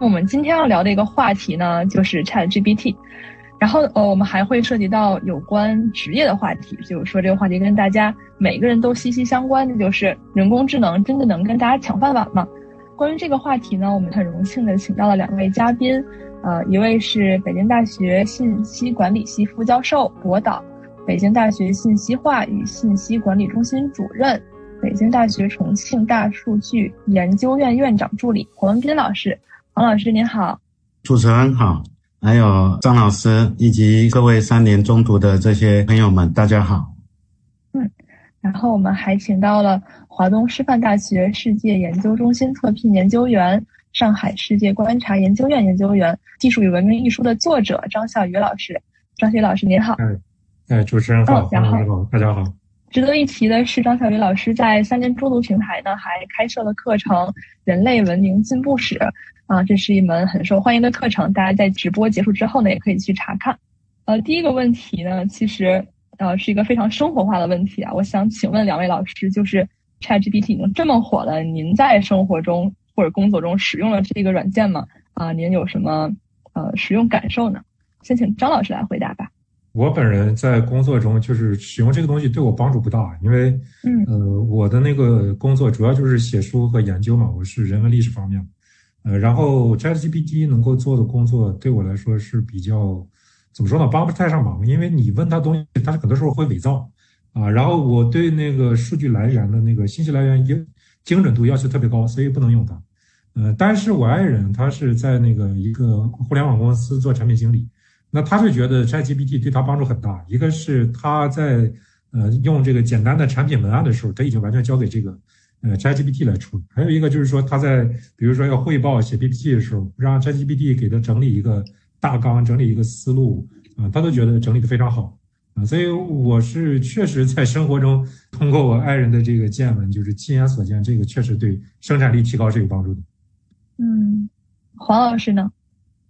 那我们今天要聊的一个话题呢，就是 ChatGPT。然后呃，我们还会涉及到有关职业的话题，就是说这个话题跟大家每个人都息息相关的，就是人工智能真的能跟大家抢饭碗吗？关于这个话题呢，我们很荣幸的请到了两位嘉宾，呃，一位是北京大学信息管理系副教授博导，北京大学信息化与信息管理中心主任，北京大学重庆大数据研究院院长助理黄文斌老师。黄老师您好，主持人好。还有张老师以及各位三年中读的这些朋友们，大家好。嗯，然后我们还请到了华东师范大学世界研究中心特聘研究员、上海世界观察研究院研究员、《技术与文明》一书的作者张晓宇老师。张晓宇老师您好。哎，哎，主持人好，然后大家好。值得一提的是，张晓宇老师在三年中读平台呢，还开设了课程《人类文明进步史》。啊，这是一门很受欢迎的课程，大家在直播结束之后呢，也可以去查看。呃，第一个问题呢，其实呃是一个非常生活化的问题啊。我想请问两位老师，就是 ChatGPT 已经这么火了，您在生活中或者工作中使用了这个软件吗？啊，您有什么呃使用感受呢？先请张老师来回答吧。我本人在工作中就是使用这个东西对我帮助不大，因为嗯呃我的那个工作主要就是写书和研究嘛，我是人文历史方面。呃，然后 ChatGPT 能够做的工作对我来说是比较怎么说呢？帮不太上忙，因为你问他东西，他很多时候会伪造啊。然后我对那个数据来源的那个信息来源精精准度要求特别高，所以不能用它。呃，但是我爱人他是在那个一个互联网公司做产品经理，那他就觉得 ChatGPT 对他帮助很大。一个是他在呃用这个简单的产品文案的时候，他已经完全交给这个。呃，ChatGPT 来处理，还有一个就是说，他在比如说要汇报写 PPT 的时候，让 ChatGPT 给他整理一个大纲，整理一个思路啊，他都觉得整理的非常好啊。所以我是确实在生活中通过我爱人的这个见闻，就是亲眼所见，这个确实对生产力提高是有帮助的。嗯，黄老师呢？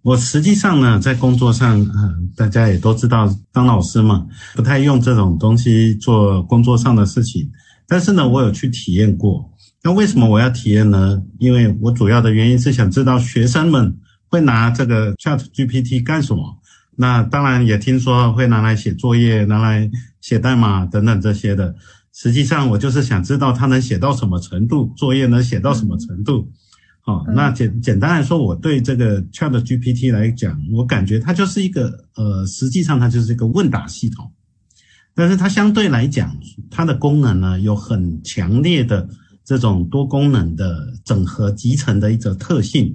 我实际上呢，在工作上，嗯，大家也都知道，当老师嘛，不太用这种东西做工作上的事情。但是呢，我有去体验过。那为什么我要体验呢？因为我主要的原因是想知道学生们会拿这个 Chat GPT 干什么。那当然也听说会拿来写作业、拿来写代码等等这些的。实际上，我就是想知道它能写到什么程度，作业能写到什么程度。好，那简简单来说，我对这个 Chat GPT 来讲，我感觉它就是一个呃，实际上它就是一个问答系统。但是它相对来讲，它的功能呢有很强烈的这种多功能的整合集成的一种特性。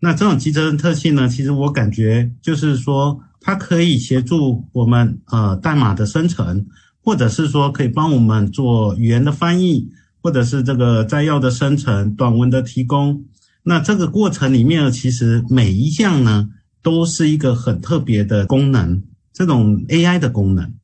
那这种集成特性呢，其实我感觉就是说，它可以协助我们呃代码的生成，或者是说可以帮我们做语言的翻译，或者是这个摘要的生成、短文的提供。那这个过程里面，其实每一项呢都是一个很特别的功能，这种 AI 的功能。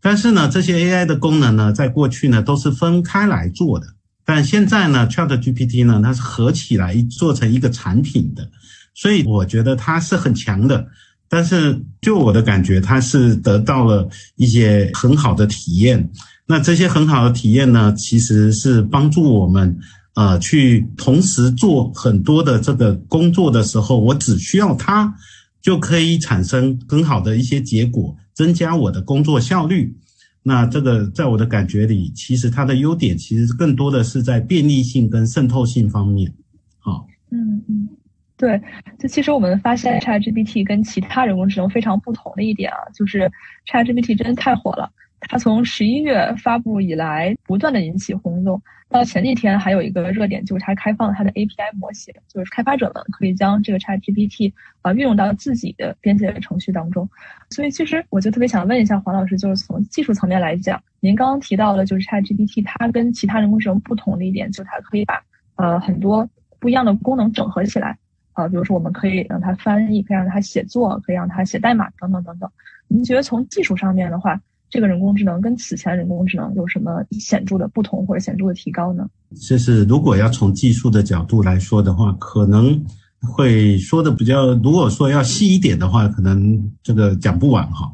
但是呢，这些 AI 的功能呢，在过去呢都是分开来做的，但现在呢，ChatGPT 呢，它是合起来做成一个产品的，所以我觉得它是很强的。但是就我的感觉，它是得到了一些很好的体验。那这些很好的体验呢，其实是帮助我们呃去同时做很多的这个工作的时候，我只需要它就可以产生很好的一些结果。增加我的工作效率，那这个在我的感觉里，其实它的优点其实更多的是在便利性跟渗透性方面。好，嗯嗯，对，就其实我们发现 ChatGPT 跟其他人工智能非常不同的一点啊，就是 ChatGPT 真的太火了。它从十一月发布以来，不断的引起轰动。到前几天还有一个热点，就是它开放了它的 API 模型，就是开发者们可以将这个 ChatGPT 啊运用到自己的编写程序当中。所以其实我就特别想问一下黄老师，就是从技术层面来讲，您刚刚提到的，就是 ChatGPT 它跟其他人工智能不同的一点，就是它可以把呃很多不一样的功能整合起来啊，比如说我们可以让它翻译，可以让它写作，可以让它写代码等等等等。您觉得从技术上面的话？这个人工智能跟此前人工智能有什么显著的不同或者显著的提高呢？就是如果要从技术的角度来说的话，可能会说的比较，如果说要细一点的话，可能这个讲不完哈。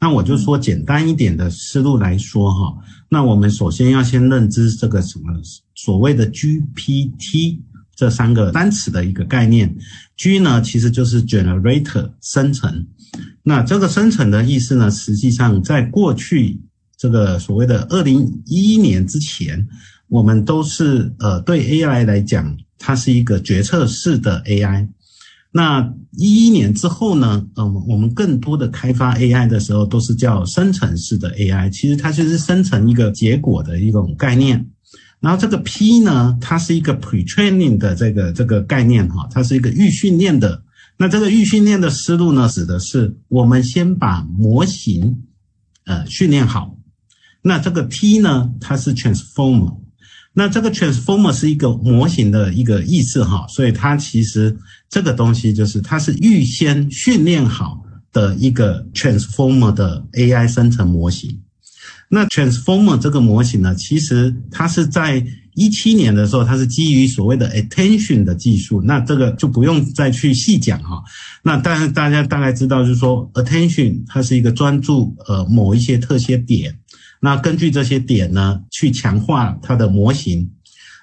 那我就说简单一点的思路来说哈。那我们首先要先认知这个什么所谓的 GPT 这三个单词的一个概念。G 呢，其实就是 generator 生成。那这个生成的意思呢，实际上在过去这个所谓的二零一一年之前，我们都是呃对 AI 来讲，它是一个决策式的 AI。那一一年之后呢，嗯，我们更多的开发 AI 的时候，都是叫生成式的 AI。其实它就是生成一个结果的一种概念。然后这个 P 呢，它是一个 pre-training 的这个这个概念哈，它是一个预训练的。那这个预训练的思路呢，指的是我们先把模型呃训练好。那这个 T 呢，它是 transformer。那这个 transformer 是一个模型的一个意思哈，所以它其实这个东西就是它是预先训练好的一个 transformer 的 AI 生成模型。那 transformer 这个模型呢，其实它是在一七年的时候，它是基于所谓的 attention 的技术。那这个就不用再去细讲哈。那但是大家大概知道，就是说 attention 它是一个专注呃某一些特些点。那根据这些点呢，去强化它的模型。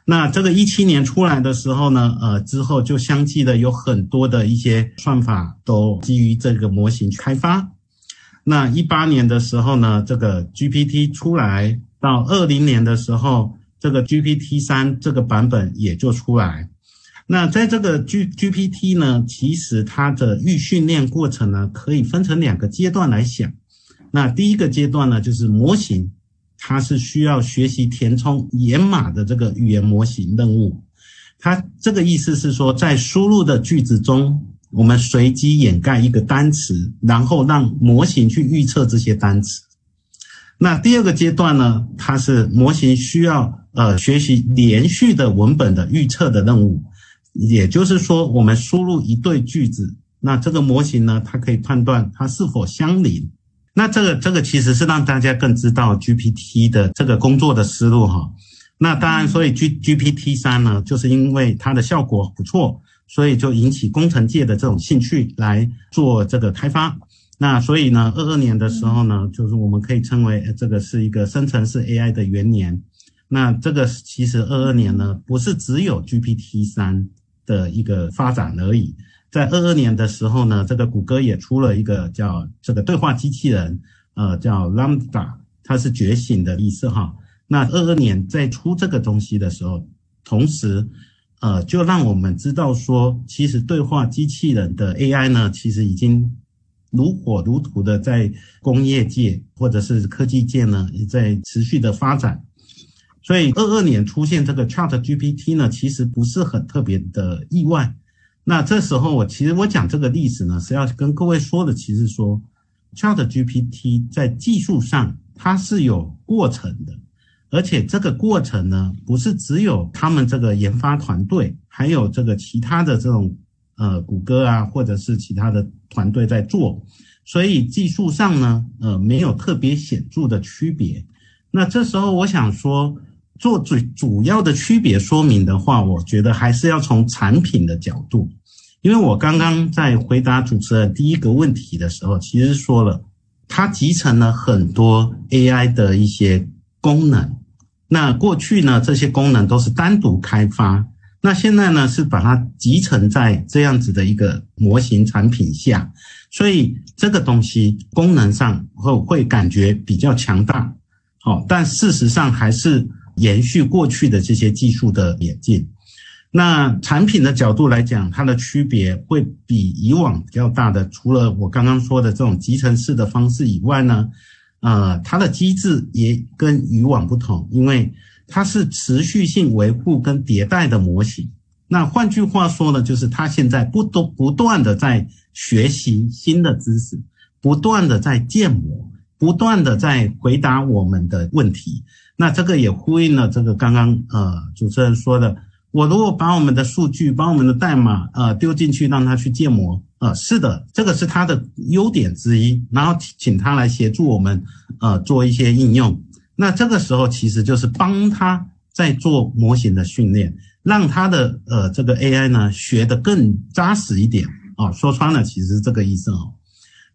那这个一七年出来的时候呢，呃，之后就相继的有很多的一些算法都基于这个模型去开发。那一八年的时候呢，这个 GPT 出来，到二零年的时候，这个 GPT 三这个版本也就出来。那在这个 G GPT 呢，其实它的预训练过程呢，可以分成两个阶段来想。那第一个阶段呢，就是模型，它是需要学习填充掩码的这个语言模型任务。它这个意思是说，在输入的句子中，我们随机掩盖一个单词，然后让模型去预测这些单词。那第二个阶段呢，它是模型需要呃学习连续的文本的预测的任务。也就是说，我们输入一对句子，那这个模型呢，它可以判断它是否相邻。那这个这个其实是让大家更知道 GPT 的这个工作的思路哈。那当然，所以 G GPT 三呢，就是因为它的效果不错，所以就引起工程界的这种兴趣来做这个开发。那所以呢，二二年的时候呢，就是我们可以称为这个是一个生成式 AI 的元年。那这个其实二二年呢，不是只有 GPT 三的一个发展而已。在二二年的时候呢，这个谷歌也出了一个叫这个对话机器人，呃，叫 Lambda，它是觉醒的意思哈。那二二年在出这个东西的时候，同时，呃，就让我们知道说，其实对话机器人的 AI 呢，其实已经如火如荼的在工业界或者是科技界呢，也在持续的发展。所以二二年出现这个 Chat GPT 呢，其实不是很特别的意外。那这时候，我其实我讲这个例子呢，是要跟各位说的，其实说，Chat GPT 在技术上它是有过程的，而且这个过程呢，不是只有他们这个研发团队，还有这个其他的这种呃谷歌啊，或者是其他的团队在做，所以技术上呢，呃，没有特别显著的区别。那这时候我想说。做最主要的区别说明的话，我觉得还是要从产品的角度，因为我刚刚在回答主持人第一个问题的时候，其实说了，它集成了很多 AI 的一些功能。那过去呢，这些功能都是单独开发，那现在呢是把它集成在这样子的一个模型产品下，所以这个东西功能上会会感觉比较强大，好，但事实上还是。延续过去的这些技术的演进，那产品的角度来讲，它的区别会比以往比较大的。除了我刚刚说的这种集成式的方式以外呢，呃，它的机制也跟以往不同，因为它是持续性维护跟迭代的模型。那换句话说呢，就是它现在不都不断的在学习新的知识，不断的在建模，不断的在回答我们的问题。那这个也呼应了这个刚刚呃主持人说的，我如果把我们的数据、把我们的代码呃丢进去，让它去建模，呃是的，这个是它的优点之一。然后请他来协助我们呃做一些应用。那这个时候其实就是帮他在做模型的训练，让他的呃这个 AI 呢学得更扎实一点啊。说穿了，其实这个意思哦。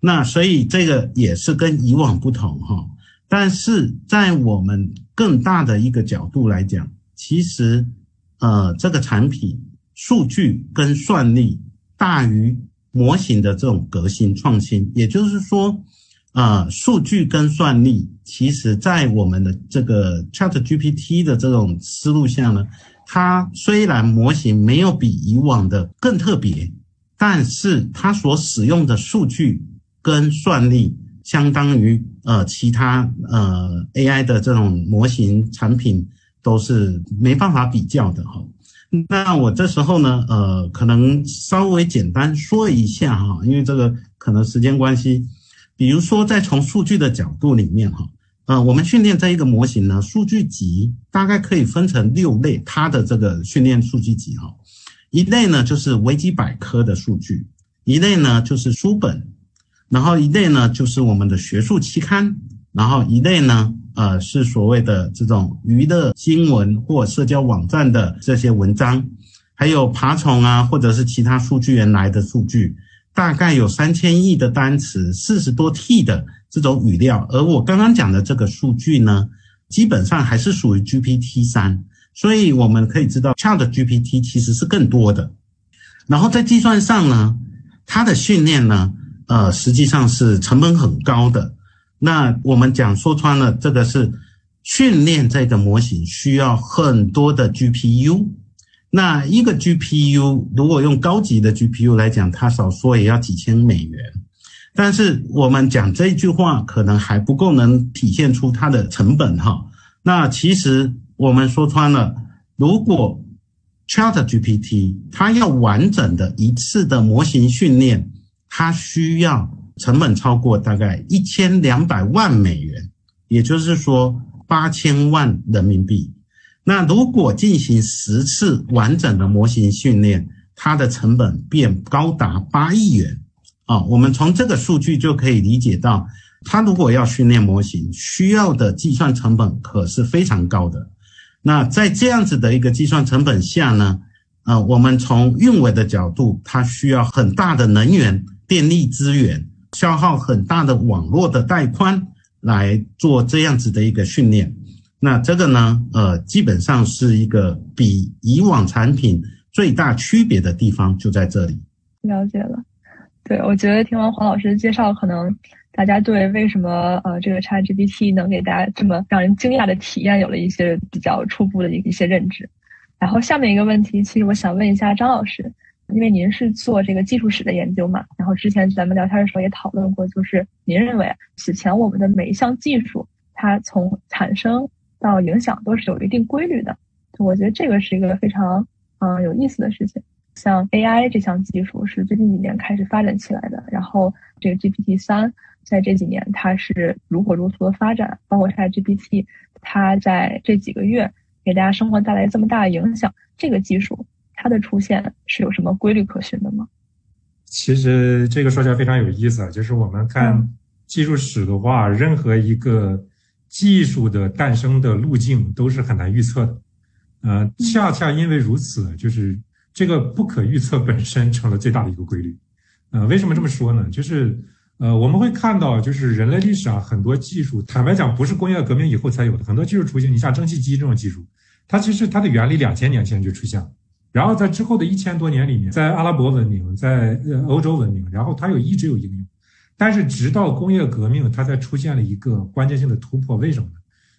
那所以这个也是跟以往不同哈。但是在我们更大的一个角度来讲，其实，呃，这个产品数据跟算力大于模型的这种革新创新。也就是说，呃，数据跟算力，其实在我们的这个 Chat GPT 的这种思路下呢，它虽然模型没有比以往的更特别，但是它所使用的数据跟算力。相当于呃其他呃 AI 的这种模型产品都是没办法比较的哈。那我这时候呢呃可能稍微简单说一下哈，因为这个可能时间关系，比如说在从数据的角度里面哈，呃我们训练这一个模型呢，数据集大概可以分成六类，它的这个训练数据集哈，一类呢就是维基百科的数据，一类呢就是书本。然后一类呢，就是我们的学术期刊；然后一类呢，呃，是所谓的这种娱乐新闻或社交网站的这些文章，还有爬虫啊，或者是其他数据源来的数据，大概有三千亿的单词，四十多 T 的这种语料。而我刚刚讲的这个数据呢，基本上还是属于 GPT 三，所以我们可以知道，Chat GPT 其实是更多的。然后在计算上呢，它的训练呢。呃，实际上是成本很高的。那我们讲说穿了，这个是训练这个模型需要很多的 GPU。那一个 GPU 如果用高级的 GPU 来讲，它少说也要几千美元。但是我们讲这句话，可能还不够能体现出它的成本哈。那其实我们说穿了，如果 ChatGPT 它要完整的一次的模型训练。它需要成本超过大概一千两百万美元，也就是说八千万人民币。那如果进行十次完整的模型训练，它的成本便高达八亿元。啊，我们从这个数据就可以理解到，它如果要训练模型，需要的计算成本可是非常高的。那在这样子的一个计算成本下呢，呃，我们从运维的角度，它需要很大的能源。电力资源消耗很大的网络的带宽来做这样子的一个训练，那这个呢，呃，基本上是一个比以往产品最大区别的地方就在这里。了解了，对我觉得听完黄老师的介绍，可能大家对为什么呃这个 ChatGPT 能给大家这么让人惊讶的体验有了一些比较初步的一一些认知。然后下面一个问题，其实我想问一下张老师。因为您是做这个技术史的研究嘛，然后之前咱们聊天的时候也讨论过，就是您认为此前我们的每一项技术，它从产生到影响都是有一定规律的。我觉得这个是一个非常嗯有意思的事情。像 AI 这项技术是最近几年开始发展起来的，然后这个 GPT 三在这几年它是如火如荼的发展，包括 ChatGPT，它在这几个月给大家生活带来这么大的影响，这个技术。它的出现是有什么规律可循的吗？其实这个说起来非常有意思啊，就是我们看技术史的话，任何一个技术的诞生的路径都是很难预测的。呃，恰恰因为如此，就是这个不可预测本身成了最大的一个规律。呃，为什么这么说呢？就是呃，我们会看到，就是人类历史上很多技术，坦白讲，不是工业革命以后才有的，很多技术雏形。你像蒸汽机这种技术，它其实它的原理两千年前就出现了。然后在之后的一千多年里面，在阿拉伯文明，在呃欧洲文明，然后它有一直有应用，但是直到工业革命，它才出现了一个关键性的突破。为什么呢？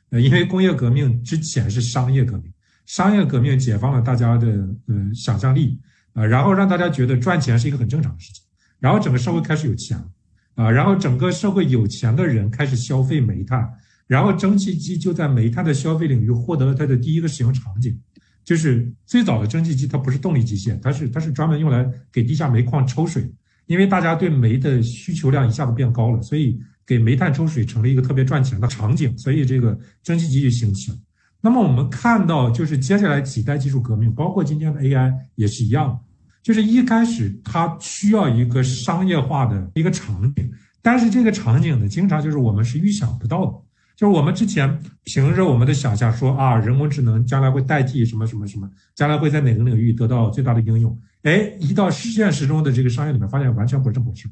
呃，因为工业革命之前是商业革命，商业革命解放了大家的呃想象力，啊，然后让大家觉得赚钱是一个很正常的事情，然后整个社会开始有钱了，啊，然后整个社会有钱的人开始消费煤炭，然后蒸汽机就在煤炭的消费领域获得了它的第一个使用场景。就是最早的蒸汽机，它不是动力机械，它是它是专门用来给地下煤矿抽水。因为大家对煤的需求量一下子变高了，所以给煤炭抽水成了一个特别赚钱的场景，所以这个蒸汽机就兴起了。那么我们看到，就是接下来几代技术革命，包括今天的 AI 也是一样，就是一开始它需要一个商业化的一个场景，但是这个场景呢，经常就是我们是预想不到的。就是我们之前凭着我们的想象说啊，人工智能将来会代替什么什么什么，将来会在哪个领域得到最大的应用？哎，一到现实中的这个商业里面，发现完全不是这么回事。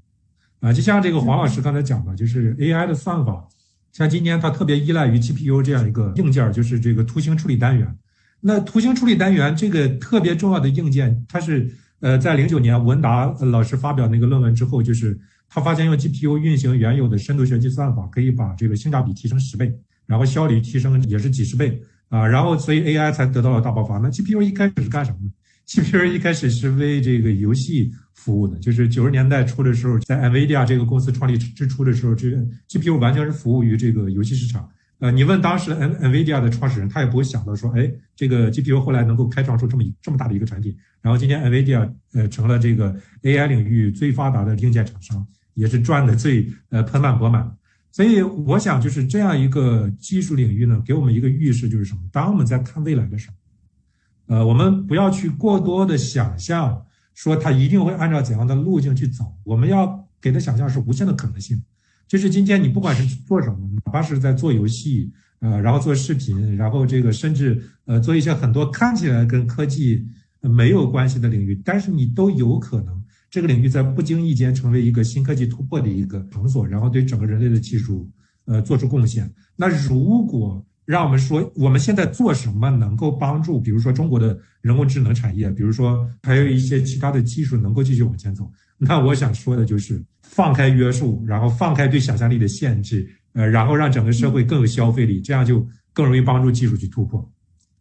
啊，就像这个黄老师刚才讲的，就是 AI 的算法，像今天它特别依赖于 GPU 这样一个硬件，就是这个图形处理单元。那图形处理单元这个特别重要的硬件，它是呃在零九年文达老师发表那个论文之后，就是他发现用 GPU 运行原有的深度学习算法，可以把这个性价比提升十倍，然后效率提升也是几十倍啊，然后所以 AI 才得到了大爆发。那 GPU 一开始是干什么呢？GPU 一开始是为这个游戏。服务的，就是九十年代初的时候，在 NVIDIA 这个公司创立之初的时候，这个 GPU 完全是服务于这个游戏市场。呃，你问当时 N NVIDIA 的创始人，他也不会想到说，哎，这个 GPU 后来能够开创出这么一这么大的一个产品。然后今天 NVIDIA 呃成了这个 AI 领域最发达的硬件厂商，也是赚的最呃盆满钵满。所以我想，就是这样一个技术领域呢，给我们一个预示，就是什么？当我们在看未来的时候，呃，我们不要去过多的想象。说他一定会按照怎样的路径去走？我们要给的想象是无限的可能性。就是今天你不管是做什么，哪怕是在做游戏，呃，然后做视频，然后这个甚至呃做一些很多看起来跟科技没有关系的领域，但是你都有可能这个领域在不经意间成为一个新科技突破的一个场所，然后对整个人类的技术呃做出贡献。那如果让我们说，我们现在做什么能够帮助，比如说中国的人工智能产业，比如说还有一些其他的技术能够继续往前走。那我想说的就是放开约束，然后放开对想象力的限制，呃，然后让整个社会更有消费力，这样就更容易帮助技术去突破。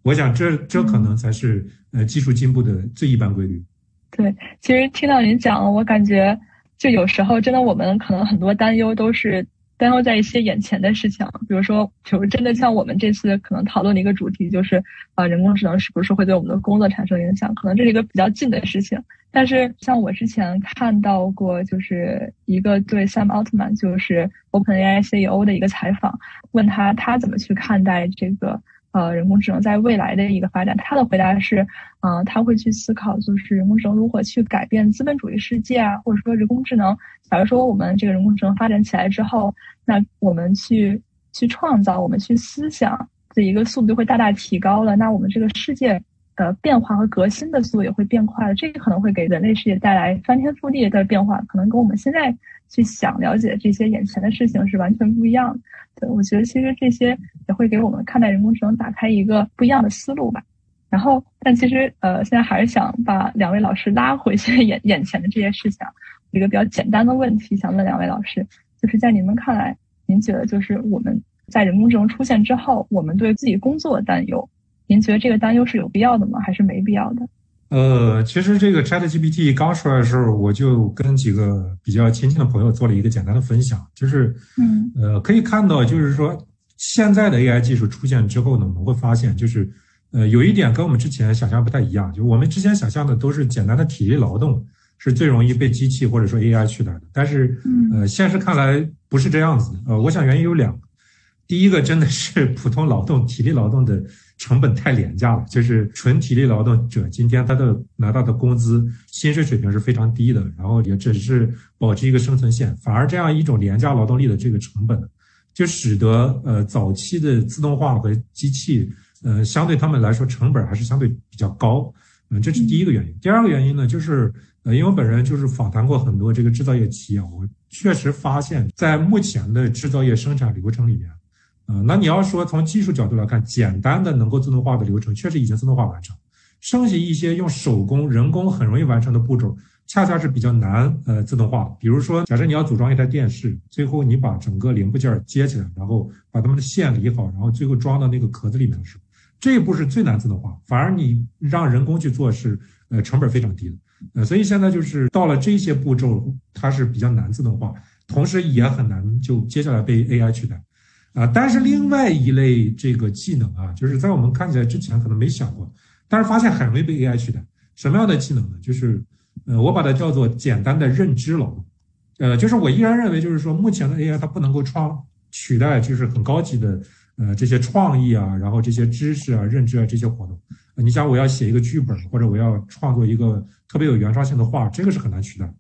我想这这可能才是呃技术进步的最一般规律。对，其实听到您讲，我感觉就有时候真的我们可能很多担忧都是。担忧在一些眼前的事情，比如说，就是真的像我们这次可能讨论的一个主题，就是啊，人工智能是不是会对我们的工作产生影响？可能这是一个比较近的事情。但是像我之前看到过，就是一个对 Sam Altman，就是 OpenAI CEO 的一个采访，问他他怎么去看待这个。呃，人工智能在未来的一个发展，他的回答是，嗯，他会去思考，就是人工智能如何去改变资本主义世界啊，或者说人工智能，假如说我们这个人工智能发展起来之后，那我们去去创造，我们去思想的一个速度就会大大提高了，那我们这个世界。的变化和革新的速度也会变快了，这个可能会给人类世界带来翻天覆地的变化，可能跟我们现在去想了解这些眼前的事情是完全不一样的。对我觉得，其实这些也会给我们看待人工智能打开一个不一样的思路吧。然后，但其实呃，现在还是想把两位老师拉回现在 眼眼前的这些事情。一个比较简单的问题，想问两位老师，就是在你们看来，您觉得就是我们在人工智能出现之后，我们对自己工作的担忧？您觉得这个担忧是有必要的吗？还是没必要的？呃，其实这个 ChatGPT 刚出来的时候，我就跟几个比较亲近的朋友做了一个简单的分享，就是，嗯，呃，可以看到，就是说现在的 AI 技术出现之后呢，我们会发现，就是，呃，有一点跟我们之前想象不太一样，就我们之前想象的都是简单的体力劳动是最容易被机器或者说 AI 取代的，但是，呃，现实看来不是这样子的。呃，我想原因有两个，第一个真的是普通劳动体力劳动的。成本太廉价了，就是纯体力劳动者，今天他的拿到的工资、薪水水平是非常低的，然后也只是保持一个生存线。反而这样一种廉价劳动力的这个成本，就使得呃早期的自动化和机器，呃相对他们来说成本还是相对比较高。嗯，这是第一个原因。第二个原因呢，就是呃因为我本人就是访谈过很多这个制造业企业，我确实发现，在目前的制造业生产流程里面。啊，那你要说从技术角度来看，简单的能够自动化的流程确实已经自动化完成，剩下一些用手工、人工很容易完成的步骤，恰恰是比较难呃自动化。比如说，假设你要组装一台电视，最后你把整个零部件接起来，然后把它们的线理好，然后最后装到那个壳子里面的时候，这一步是最难自动化，反而你让人工去做是呃成本非常低的。呃，所以现在就是到了这些步骤，它是比较难自动化，同时也很难就接下来被 AI 取代。啊，但是另外一类这个技能啊，就是在我们看起来之前可能没想过，但是发现很容易被 AI 取代。什么样的技能呢？就是，呃，我把它叫做简单的认知劳动。呃，就是我依然认为，就是说目前的 AI 它不能够创取代，就是很高级的呃这些创意啊，然后这些知识啊、认知啊这些活动。你想我要写一个剧本，或者我要创作一个特别有原创性的画，这个是很难取代。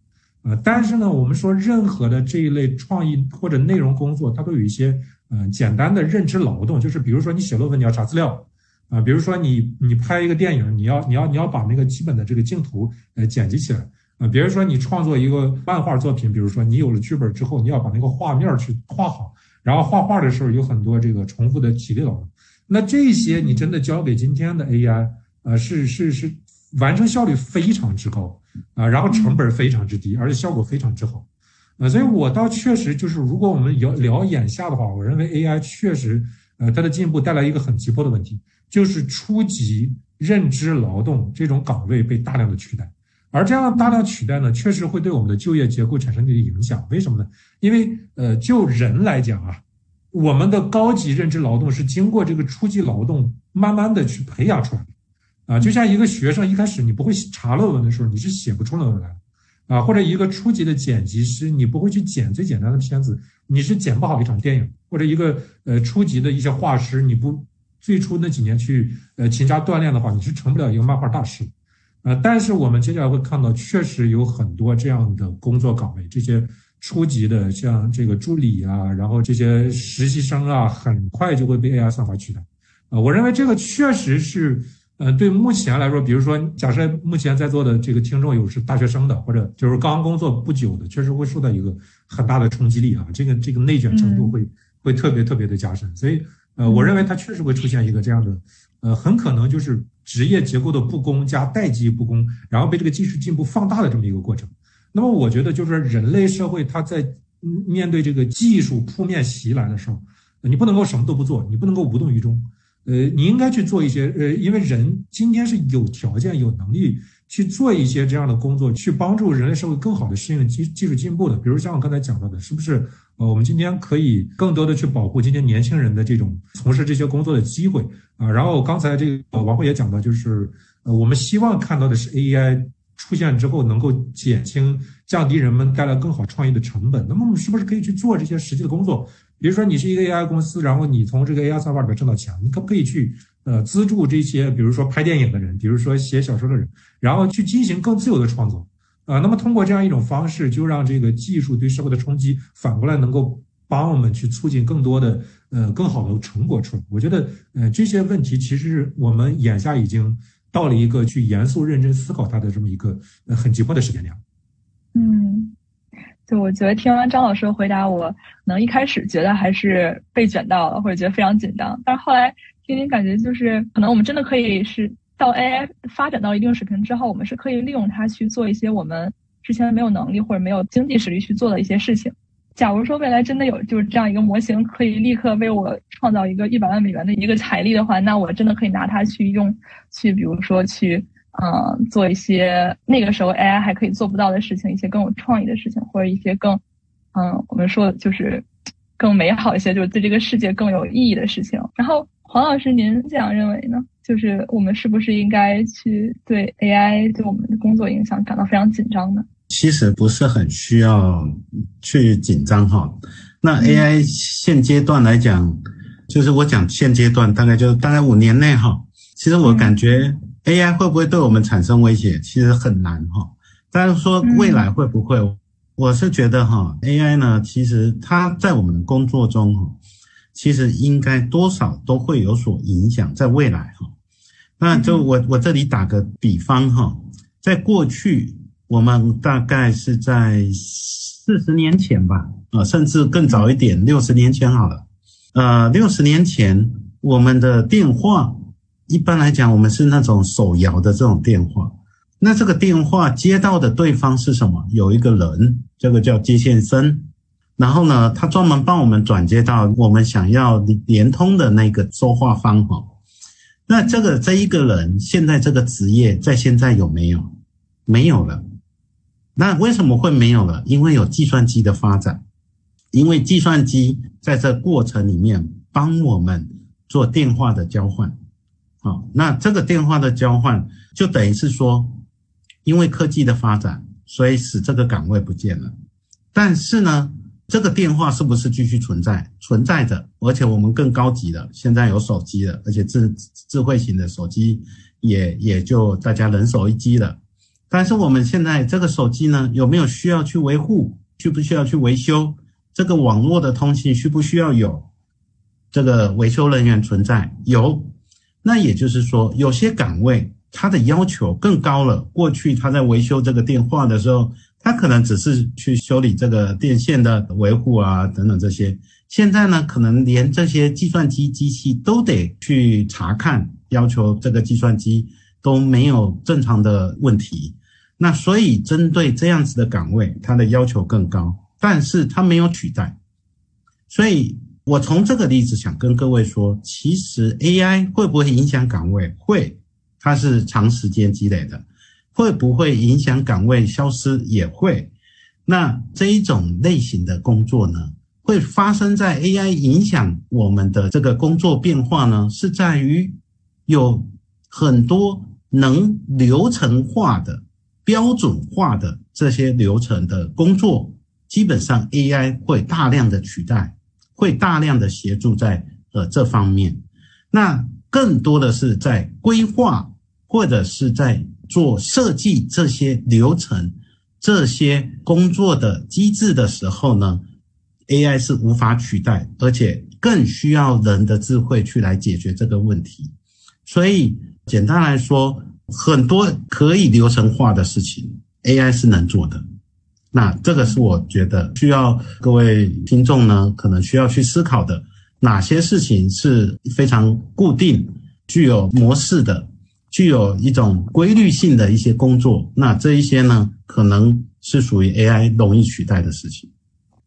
呃，但是呢，我们说任何的这一类创意或者内容工作，它都有一些。嗯，简单的认知劳动就是，比如说你写论文你要查资料，啊，比如说你你拍一个电影，你要你要你要把那个基本的这个镜头呃剪辑起来，啊，比如说你创作一个漫画作品，比如说你有了剧本之后，你要把那个画面去画好，然后画画的时候有很多这个重复的体力劳动，那这些你真的交给今天的 AI，呃，是是是完成效率非常之高啊，然后成本非常之低，而且效果非常之好，啊，所以我倒确实就是，如果我们聊聊眼下的话，我认为 AI 确实，呃，它的进步带来一个很急迫的问题，就是初级认知劳动这种岗位被大量的取代，而这样大量取代呢，确实会对我们的就业结构产生一些影响。为什么呢？因为呃，就人来讲啊。我们的高级认知劳动是经过这个初级劳动慢慢的去培养出来的，啊，就像一个学生一开始你不会查论文的时候，你是写不出论文来的，啊，或者一个初级的剪辑师，你不会去剪最简单的片子，你是剪不好一场电影，或者一个呃初级的一些画师，你不最初那几年去呃勤加锻炼的话，你是成不了一个漫画大师，啊，但是我们接下来会看到，确实有很多这样的工作岗位，这些。初级的像这个助理啊，然后这些实习生啊，很快就会被 AI 算法取代。啊，我认为这个确实是，呃，对目前来说，比如说假设目前在座的这个听众有是大学生的，或者就是刚工作不久的，确实会受到一个很大的冲击力啊。这个这个内卷程度会会特别特别的加深。所以，呃，我认为它确实会出现一个这样的，呃，很可能就是职业结构的不公加代际不公，然后被这个技术进步放大的这么一个过程。那么我觉得，就是人类社会，它在面对这个技术扑面袭来的时候，你不能够什么都不做，你不能够无动于衷，呃，你应该去做一些，呃，因为人今天是有条件、有能力去做一些这样的工作，去帮助人类社会更好的适应技技术进步的。比如像我刚才讲到的，是不是？呃，我们今天可以更多的去保护今天年轻人的这种从事这些工作的机会啊。然后刚才这个王慧也讲到，就是呃，我们希望看到的是 AI。出现之后能够减轻、降低人们带来更好创意的成本，那么我们是不是可以去做这些实际的工作？比如说，你是一个 AI 公司，然后你从这个 AI 算法里边挣到钱，你可不可以去呃资助这些，比如说拍电影的人，比如说写小说的人，然后去进行更自由的创作啊？那么通过这样一种方式，就让这个技术对社会的冲击反过来能够帮我们去促进更多的呃更好的成果出来。我觉得呃这些问题其实我们眼下已经。到了一个去严肃认真思考它的这么一个呃很急迫的时间点。嗯，就我觉得听完张老师的回答，我可能一开始觉得还是被卷到了，或者觉得非常紧张。但是后来听听感觉，就是可能我们真的可以是到 AI 发展到一定水平之后，我们是可以利用它去做一些我们之前没有能力或者没有经济实力去做的一些事情。假如说未来真的有就是这样一个模型，可以立刻为我创造一个一百万美元的一个财力的话，那我真的可以拿它去用，去比如说去，嗯，做一些那个时候 AI 还可以做不到的事情，一些更有创意的事情，或者一些更，嗯，我们说就是更美好一些，就是对这个世界更有意义的事情。然后黄老师，您这样认为呢？就是我们是不是应该去对 AI 对我们的工作影响感到非常紧张呢？其实不是很需要去紧张哈。那 AI 现阶段来讲，就是我讲现阶段大概就大概五年内哈。其实我感觉 AI 会不会对我们产生威胁，其实很难哈。但是说未来会不会，我是觉得哈，AI 呢，其实它在我们的工作中哈，其实应该多少都会有所影响，在未来哈。那就我我这里打个比方哈，在过去。我们大概是在四十年前吧，啊，甚至更早一点，六十年前好了。呃，六十年前我们的电话，一般来讲，我们是那种手摇的这种电话。那这个电话接到的对方是什么？有一个人，这个叫接线生。然后呢，他专门帮我们转接到我们想要连通的那个说话方哈。那这个这一个人，现在这个职业在现在有没有？没有了。那为什么会没有了？因为有计算机的发展，因为计算机在这过程里面帮我们做电话的交换，好，那这个电话的交换就等于是说，因为科技的发展，所以使这个岗位不见了。但是呢，这个电话是不是继续存在？存在着，而且我们更高级的，现在有手机了，而且智智慧型的手机也也就大家人手一机了。但是我们现在这个手机呢，有没有需要去维护？需不需要去维修？这个网络的通信需不需要有这个维修人员存在？有。那也就是说，有些岗位它的要求更高了。过去他在维修这个电话的时候，他可能只是去修理这个电线的维护啊等等这些。现在呢，可能连这些计算机机器都得去查看，要求这个计算机都没有正常的问题。那所以针对这样子的岗位，它的要求更高，但是它没有取代。所以我从这个例子想跟各位说，其实 AI 会不会影响岗位？会，它是长时间积累的。会不会影响岗位消失？也会。那这一种类型的工作呢，会发生在 AI 影响我们的这个工作变化呢？是在于有很多能流程化的、标准化的这些流程的工作，基本上 AI 会大量的取代，会大量的协助在呃这方面。那更多的是在规划或者是在做设计这些流程。这些工作的机制的时候呢，AI 是无法取代，而且更需要人的智慧去来解决这个问题。所以简单来说，很多可以流程化的事情，AI 是能做的。那这个是我觉得需要各位听众呢，可能需要去思考的，哪些事情是非常固定、具有模式的。具有一种规律性的一些工作，那这一些呢，可能是属于 AI 容易取代的事情。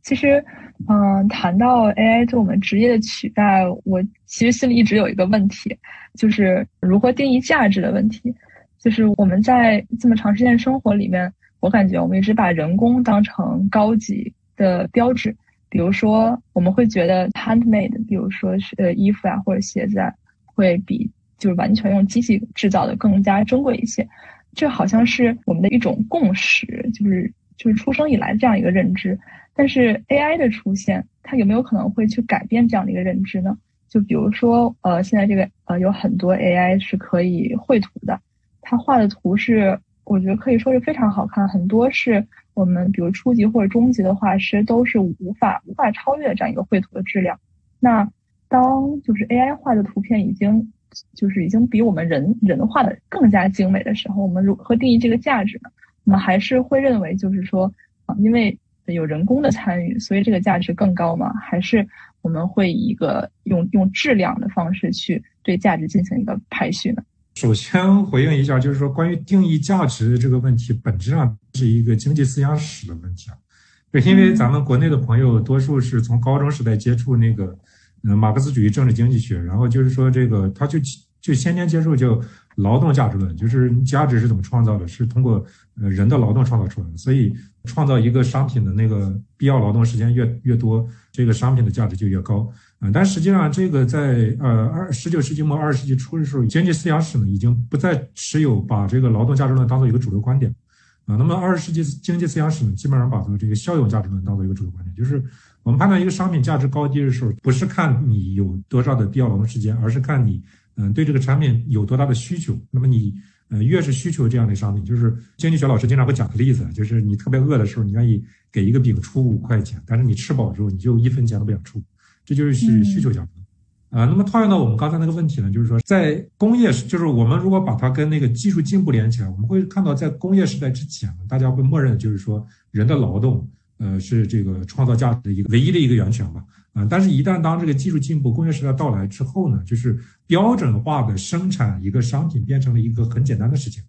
其实，嗯，谈到 AI 对我们职业的取代，我其实心里一直有一个问题，就是如何定义价值的问题。就是我们在这么长时间生活里面，我感觉我们一直把人工当成高级的标志。比如说，我们会觉得 handmade，比如说是呃衣服啊或者鞋子啊，会比。就是完全用机器制造的更加珍贵一些，这好像是我们的一种共识，就是就是出生以来这样一个认知。但是 AI 的出现，它有没有可能会去改变这样的一个认知呢？就比如说，呃，现在这个呃有很多 AI 是可以绘图的，它画的图是我觉得可以说是非常好看，很多是我们比如初级或者中级的画师都是无法无法超越这样一个绘图的质量。那当就是 AI 画的图片已经就是已经比我们人人画的更加精美的时候，我们如何定义这个价值呢？我们还是会认为，就是说，啊，因为有人工的参与，所以这个价值更高吗？还是我们会以一个用用质量的方式去对价值进行一个排序呢？首先回应一下，就是说关于定义价值这个问题，本质上是一个经济思想史的问题啊。对，因为咱们国内的朋友多数是从高中时代接触那个。嗯，马克思主义政治经济学，然后就是说这个，他就就先天接触就劳动价值论，就是价值是怎么创造的，是通过呃人的劳动创造出来的，所以创造一个商品的那个必要劳动时间越越多，这个商品的价值就越高。嗯，但实际上这个在呃二十九世纪末二十世纪初的时候，经济思想史呢已经不再持有把这个劳动价值论当做一个主流观点。啊，那么二十世纪经济思想史呢，基本上把这个效用价值论当做一个主流观点，就是。我们判断一个商品价值高低的时候，不是看你有多少的必要劳动时间，而是看你，嗯，对这个产品有多大的需求。那么你，呃，越是需求这样的商品，就是经济学老师经常会讲个例子，就是你特别饿的时候，你愿意给一个饼出五块钱，但是你吃饱之后，你就一分钱都不想出，这就是需需求价值。啊，那么套用到我们刚才那个问题呢，就是说在工业，就是我们如果把它跟那个技术进步连起来，我们会看到在工业时代之前，大家会默认就是说人的劳动。呃，是这个创造价值的一个唯一的一个源泉吧，啊，但是，一旦当这个技术进步、工业时代到来之后呢，就是标准化的生产一个商品变成了一个很简单的事情，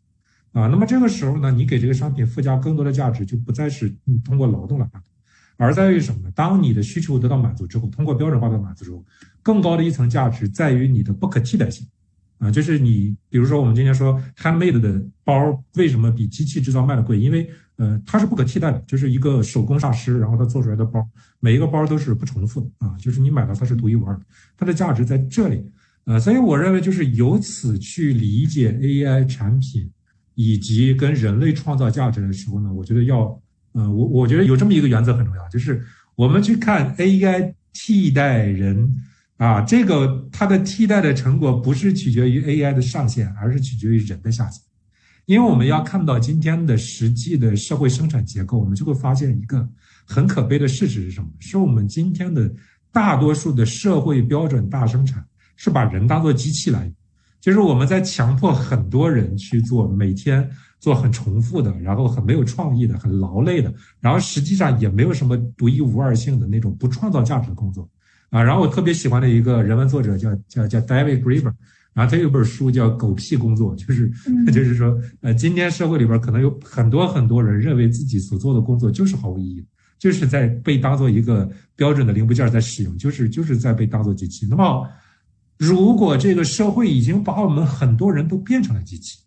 啊，那么这个时候呢，你给这个商品附加更多的价值，就不再是通过劳动来满足，而在于什么呢？当你的需求得到满足之后，通过标准化的满足之后，更高的一层价值在于你的不可替代性。啊，就是你，比如说我们今天说 handmade 的包为什么比机器制造卖的贵？因为，呃，它是不可替代的，就是一个手工大师，然后他做出来的包，每一个包都是不重复的啊，就是你买到它是独一无二的，它的价值在这里。呃，所以我认为就是由此去理解 AI 产品以及跟人类创造价值的时候呢，我觉得要，呃，我我觉得有这么一个原则很重要，就是我们去看 AI 替代人。啊，这个它的替代的成果不是取决于 AI 的上限，而是取决于人的下限。因为我们要看到今天的实际的社会生产结构，我们就会发现一个很可悲的事实是什么？是我们今天的大多数的社会标准大生产是把人当做机器来，就是我们在强迫很多人去做每天做很重复的，然后很没有创意的、很劳累的，然后实际上也没有什么独一无二性的那种不创造价值的工作。啊。然后我特别喜欢的一个人文作者叫叫叫 David Graeber，然后他有本书叫《狗屁工作》，就是 就是说，呃，今天社会里边可能有很多很多人认为自己所做的工作就是毫无意义，就是在被当做一个标准的零部件在使用，就是就是在被当做机器。那么，如果这个社会已经把我们很多人都变成了机器，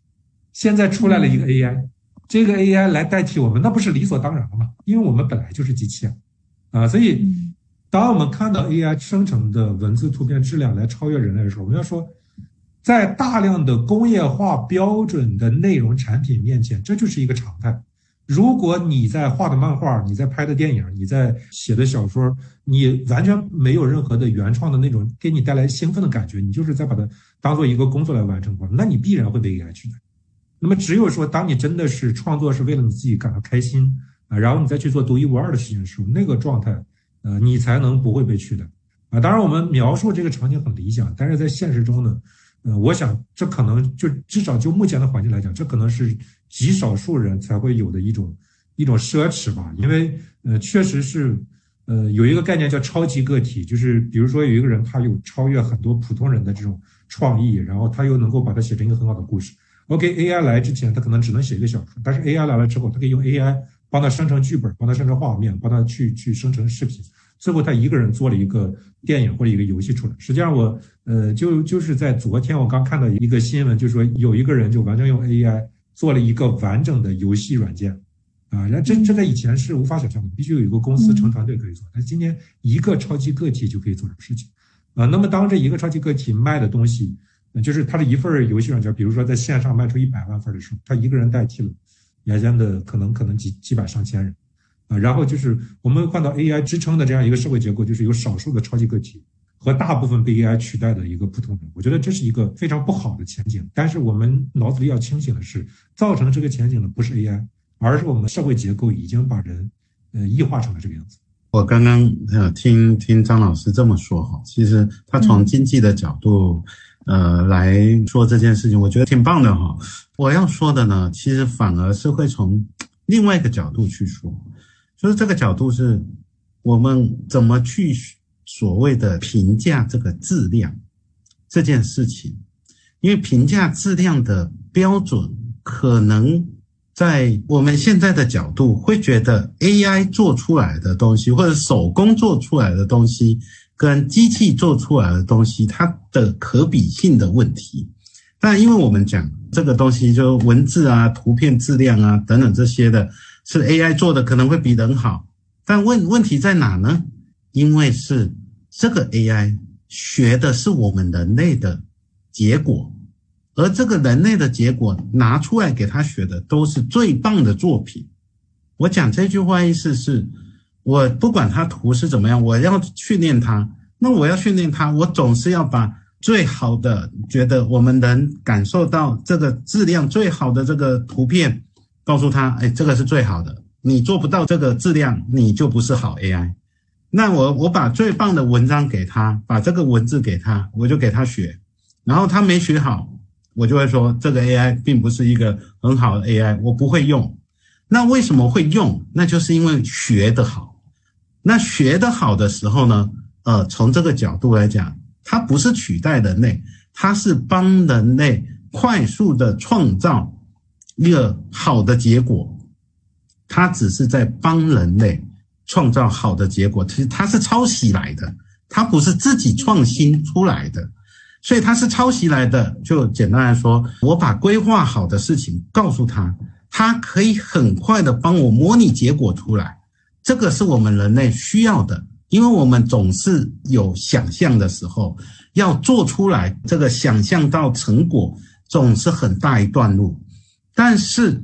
现在出来了一个 AI。这个 AI 来代替我们，那不是理所当然了吗？因为我们本来就是机器啊，啊，所以当我们看到 AI 生成的文字、图片质量来超越人类的时候，我们要说，在大量的工业化标准的内容产品面前，这就是一个常态。如果你在画的漫画、你在拍的电影、你在写的小说，你完全没有任何的原创的那种给你带来兴奋的感觉，你就是在把它当做一个工作来完成的话，那你必然会被 AI 取代。那么，只有说，当你真的是创作是为了你自己感到开心啊，然后你再去做独一无二的事情的时候，那个状态，呃，你才能不会被取代啊。当然，我们描述这个场景很理想，但是在现实中呢，呃，我想这可能就至少就目前的环境来讲，这可能是极少数人才会有的一种一种奢侈吧。因为，呃，确实是，呃，有一个概念叫超级个体，就是比如说有一个人他有超越很多普通人的这种创意，然后他又能够把它写成一个很好的故事。OK，AI 来之前，他可能只能写一个小说，但是 AI 来了之后，他可以用 AI 帮他生成剧本，帮他生成画面，帮他去去生成视频，最后他一个人做了一个电影或者一个游戏出来。实际上，我呃就就是在昨天我刚看到一个新闻，就是说有一个人就完全用 AI 做了一个完整的游戏软件，啊，那这这在以前是无法想象的，必须有一个公司成团队可以做，但今天一个超级个体就可以做这个事情，啊，那么当这一个超级个体卖的东西。就是他的一份游戏软件，比如说在线上卖出一百万份的时候，他一个人代替了原先的可能可能几几百上千人，啊，然后就是我们看到 AI 支撑的这样一个社会结构，就是有少数的超级个体和大部分被 AI 取代的一个普通人。我觉得这是一个非常不好的前景。但是我们脑子里要清醒的是，造成这个前景的不是 AI，而是我们社会结构已经把人呃异化成了这个样子。我刚刚呃听听张老师这么说哈，其实他从经济的角度。呃，来说这件事情，我觉得挺棒的哈。我要说的呢，其实反而是会从另外一个角度去说，就是这个角度是我们怎么去所谓的评价这个质量这件事情。因为评价质量的标准，可能在我们现在的角度会觉得 AI 做出来的东西，或者手工做出来的东西。跟机器做出来的东西，它的可比性的问题。但因为我们讲这个东西，就文字啊、图片质量啊等等这些的，是 AI 做的，可能会比人好。但问问题在哪呢？因为是这个 AI 学的是我们人类的结果，而这个人类的结果拿出来给他学的都是最棒的作品。我讲这句话意思是。我不管他图是怎么样，我要训练他。那我要训练他，我总是要把最好的，觉得我们能感受到这个质量最好的这个图片，告诉他，哎，这个是最好的。你做不到这个质量，你就不是好 AI。那我我把最棒的文章给他，把这个文字给他，我就给他学。然后他没学好，我就会说这个 AI 并不是一个很好的 AI，我不会用。那为什么会用？那就是因为学得好。那学得好的时候呢？呃，从这个角度来讲，它不是取代人类，它是帮人类快速的创造一个好的结果。它只是在帮人类创造好的结果，其实它是抄袭来的，它不是自己创新出来的，所以它是抄袭来的。就简单来说，我把规划好的事情告诉他，他可以很快的帮我模拟结果出来。这个是我们人类需要的，因为我们总是有想象的时候，要做出来这个想象到成果，总是很大一段路。但是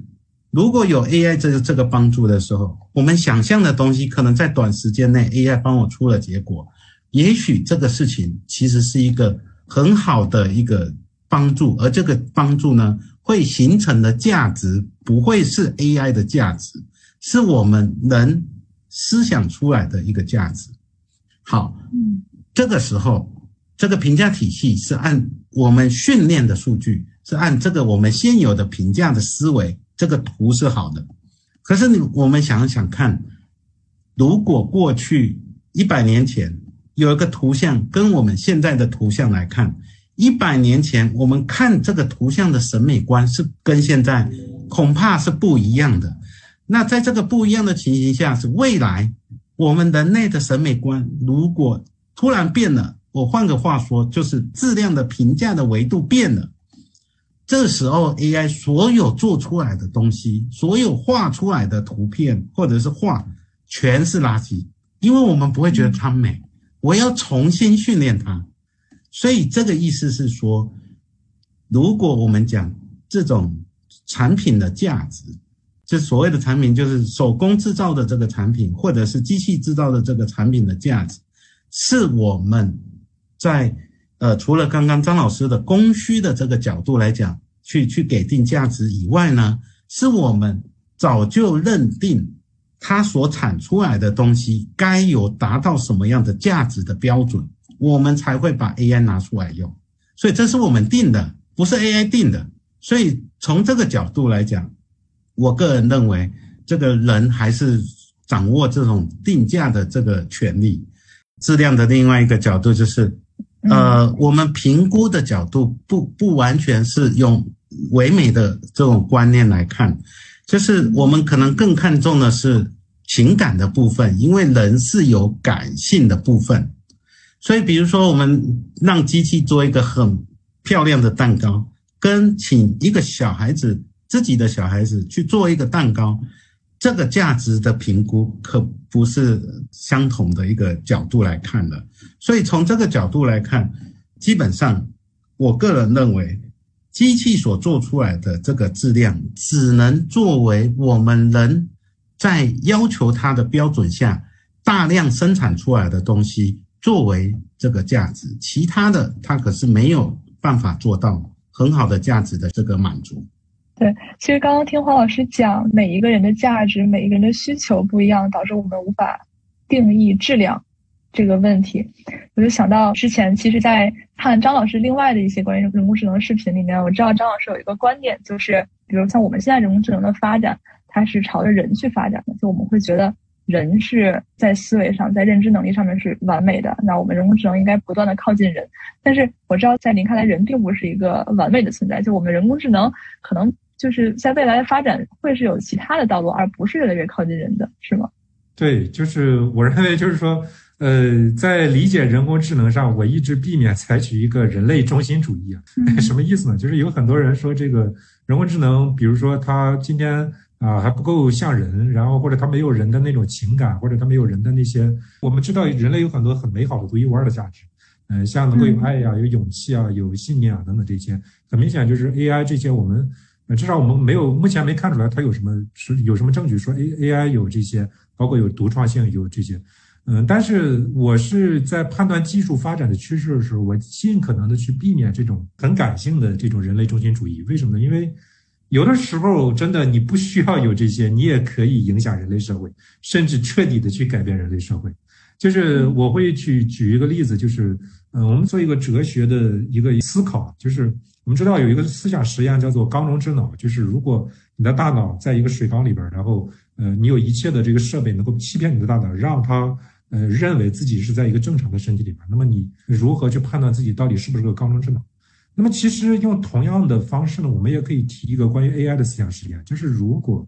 如果有 AI 这个这个帮助的时候，我们想象的东西可能在短时间内 AI 帮我出了结果，也许这个事情其实是一个很好的一个帮助，而这个帮助呢，会形成的价值不会是 AI 的价值，是我们人。思想出来的一个价值，好，嗯，这个时候，这个评价体系是按我们训练的数据，是按这个我们现有的评价的思维，这个图是好的。可是你我们想想看，如果过去一百年前，有一个图像跟我们现在的图像来看，一百年前我们看这个图像的审美观是跟现在恐怕是不一样的。那在这个不一样的情形下，是未来我们人类的审美观如果突然变了，我换个话说，就是质量的评价的维度变了。这时候，AI 所有做出来的东西，所有画出来的图片或者是画，全是垃圾，因为我们不会觉得它美。我要重新训练它，所以这个意思是说，如果我们讲这种产品的价值，这所谓的产品，就是手工制造的这个产品，或者是机器制造的这个产品的价值，是我们在。呃，除了刚刚张老师的供需的这个角度来讲，去去给定价值以外呢，是我们早就认定它所产出来的东西该有达到什么样的价值的标准，我们才会把 AI 拿出来用。所以这是我们定的，不是 AI 定的。所以从这个角度来讲，我个人认为，这个人还是掌握这种定价的这个权利。质量的另外一个角度就是。呃，我们评估的角度不不完全是用唯美的这种观念来看，就是我们可能更看重的是情感的部分，因为人是有感性的部分。所以，比如说我们让机器做一个很漂亮的蛋糕，跟请一个小孩子自己的小孩子去做一个蛋糕。这个价值的评估可不是相同的一个角度来看的，所以从这个角度来看，基本上我个人认为，机器所做出来的这个质量，只能作为我们人在要求它的标准下大量生产出来的东西作为这个价值，其他的它可是没有办法做到很好的价值的这个满足。对，其实刚刚听黄老师讲，每一个人的价值，每一个人的需求不一样，导致我们无法定义质量这个问题。我就想到之前，其实，在看张老师另外的一些关于人工智能视频里面，我知道张老师有一个观点，就是比如像我们现在人工智能的发展，它是朝着人去发展的，就我们会觉得人是在思维上、在认知能力上面是完美的，那我们人工智能应该不断的靠近人。但是我知道，在您看来，人并不是一个完美的存在，就我们人工智能可能。就是在未来的发展会是有其他的道路，而不是越来越靠近人的，是吗？对，就是我认为，就是说，呃，在理解人工智能上，我一直避免采取一个人类中心主义啊。什么意思呢？就是有很多人说这个人工智能，比如说它今天啊还不够像人，然后或者它没有人的那种情感，或者它没有人的那些。我们知道人类有很多很美好的独一无二的价值，嗯，像能够有爱呀、有勇气啊、有信念啊等等这些，很明显就是 AI 这些我们。至少我们没有，目前没看出来它有什么是有什么证据说 A A I 有这些，包括有独创性，有这些，嗯，但是我是在判断技术发展的趋势的时候，我尽可能的去避免这种很感性的这种人类中心主义。为什么呢？因为有的时候真的你不需要有这些，你也可以影响人类社会，甚至彻底的去改变人类社会。就是我会去举一个例子，就是嗯，我们做一个哲学的一个思考，就是。我们知道有一个思想实验叫做缸中之脑，就是如果你的大脑在一个水缸里边，然后呃你有一切的这个设备能够欺骗你的大脑，让它呃认为自己是在一个正常的身体里边，那么你如何去判断自己到底是不是个高中智脑？那么其实用同样的方式呢，我们也可以提一个关于 AI 的思想实验，就是如果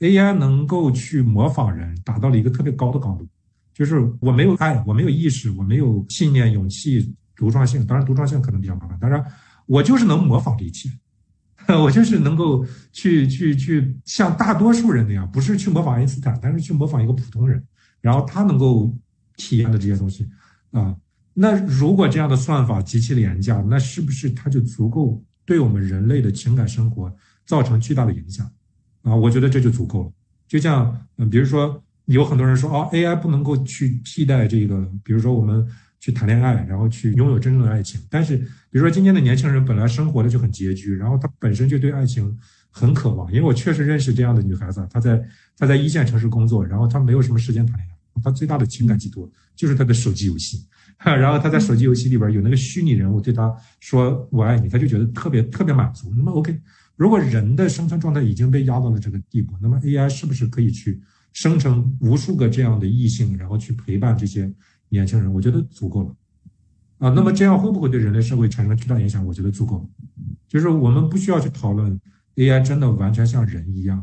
AI 能够去模仿人，达到了一个特别高的高度，就是我没有爱，我没有意识，我没有信念、勇气、独创性，当然独创性可能比较麻烦，当然。我就是能模仿这一切，我就是能够去去去像大多数人那样，不是去模仿爱因斯坦，但是去模仿一个普通人，然后他能够体验的这些东西啊。那如果这样的算法极其廉价，那是不是它就足够对我们人类的情感生活造成巨大的影响啊？我觉得这就足够了。就像嗯，比如说有很多人说哦，AI 不能够去替代这个，比如说我们。去谈恋爱，然后去拥有真正的爱情。但是，比如说今天的年轻人本来生活的就很拮据，然后他本身就对爱情很渴望。因为我确实认识这样的女孩子，她在她在一线城市工作，然后她没有什么时间谈恋爱，她最大的情感寄托就是她的手机游戏。然后她在手机游戏里边有那个虚拟人物对她说“我爱你”，她就觉得特别特别满足。那么，OK，如果人的生存状态已经被压到了这个地步，那么 AI 是不是可以去生成无数个这样的异性，然后去陪伴这些？年轻人，我觉得足够了。啊，那么这样会不会对人类社会产生巨大影响？我觉得足够了。就是我们不需要去讨论 AI 真的完全像人一样，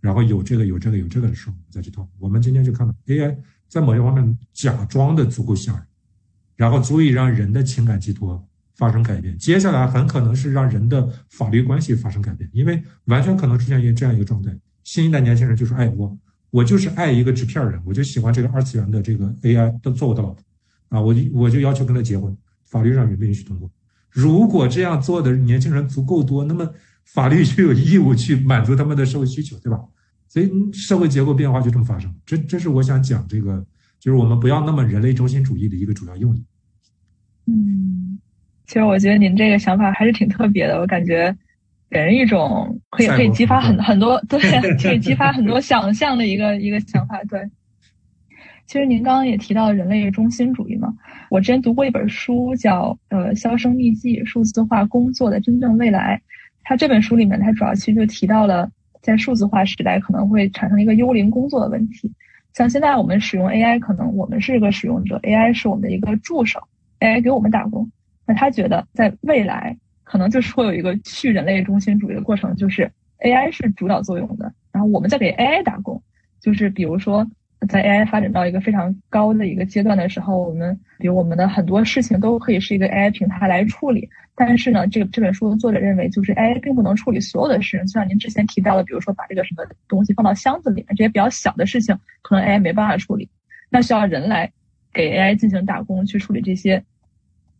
然后有这个有这个有这个的时候再去套。我们今天就看到 AI 在某些方面假装的足够像人，然后足以让人的情感寄托发生改变。接下来很可能是让人的法律关系发生改变，因为完全可能出现一个这样一个状态：新一代年轻人就说：“哎，我我就是爱一个纸片人，我就喜欢这个二次元的这个 AI 都做我的老婆。”啊，我就我就要求跟他结婚，法律上允不允许通过？如果这样做的年轻人足够多，那么法律就有义务去满足他们的社会需求，对吧？所以社会结构变化就这么发生。这这是我想讲这个，就是我们不要那么人类中心主义的一个主要用意。嗯，其实我觉得您这个想法还是挺特别的，我感觉给人一种可以可以激发很很多 对，可以激发很多想象的一个一个想法，对。其实您刚刚也提到人类中心主义嘛，我之前读过一本书，叫《呃销声匿迹：数字化工作的真正未来》。它这本书里面，它主要其实就提到了在数字化时代可能会产生一个幽灵工作的问题。像现在我们使用 AI，可能我们是一个使用者，AI 是我们的一个助手，AI 给我们打工。那他觉得在未来可能就是会有一个去人类中心主义的过程，就是 AI 是主导作用的，然后我们在给 AI 打工，就是比如说。在 AI 发展到一个非常高的一个阶段的时候，我们比如我们的很多事情都可以是一个 AI 平台来处理。但是呢，这个这本书的作者认为，就是 AI 并不能处理所有的事情。就像您之前提到的，比如说把这个什么东西放到箱子里面，这些比较小的事情，可能 AI 没办法处理，那需要人来给 AI 进行打工，去处理这些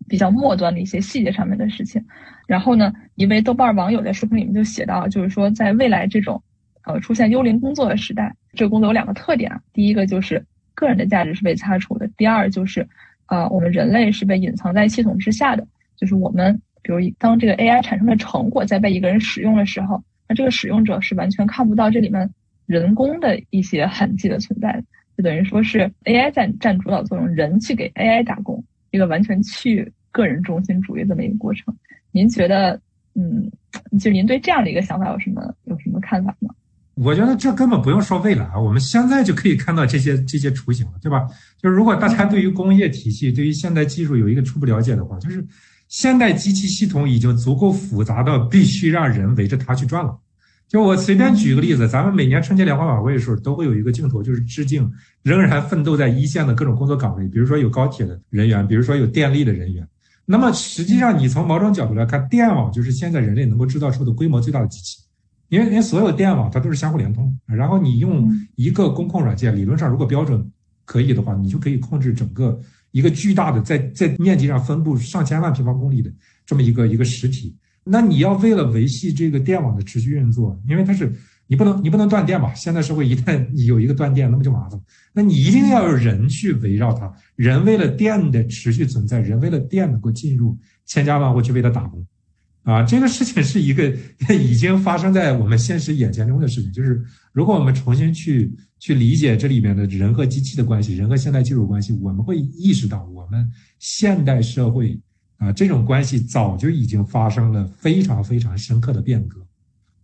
比较末端的一些细节上面的事情。然后呢，一位豆瓣网友在书评里面就写到，就是说在未来这种。呃，出现幽灵工作的时代，这个工作有两个特点啊。第一个就是个人的价值是被擦除的；第二就是，呃，我们人类是被隐藏在系统之下的。就是我们，比如当这个 AI 产生的成果在被一个人使用的时候，那这个使用者是完全看不到这里面人工的一些痕迹的存在的。就等于说是 AI 在占主导作用，人去给 AI 打工，一个完全去个人中心主义这么一个过程。您觉得，嗯，就您对这样的一个想法有什么有什么看法吗？我觉得这根本不用说未来，我们现在就可以看到这些 这些雏形了，对吧？就是如果大家对于工业体系、对于现代技术有一个初步了解的话，就是现代机器系统已经足够复杂到必须让人围着它去转了。就我随便举个例子，咱们每年春节联欢晚会的时候都会有一个镜头，就是致敬仍然奋斗在一线的各种工作岗位，比如说有高铁的人员，比如说有电力的人员。那么实际上，你从某种角度来看，电网就是现在人类能够制造出的规模最大的机器。因为因为所有电网它都是相互联通，然后你用一个工控软件，理论上如果标准可以的话，你就可以控制整个一个巨大的在在面积上分布上千万平方公里的这么一个一个实体。那你要为了维系这个电网的持续运作，因为它是你不能你不能断电嘛？现在社会一旦有一个断电，那么就麻烦。那你一定要有人去围绕它，人为了电的持续存在，人为了电能够进入，千家万户去为它打工。啊，这个事情是一个 已经发生在我们现实眼前中的事情。就是如果我们重新去去理解这里面的人和机器的关系，人和现代技术关系，我们会意识到，我们现代社会啊这种关系早就已经发生了非常非常深刻的变革。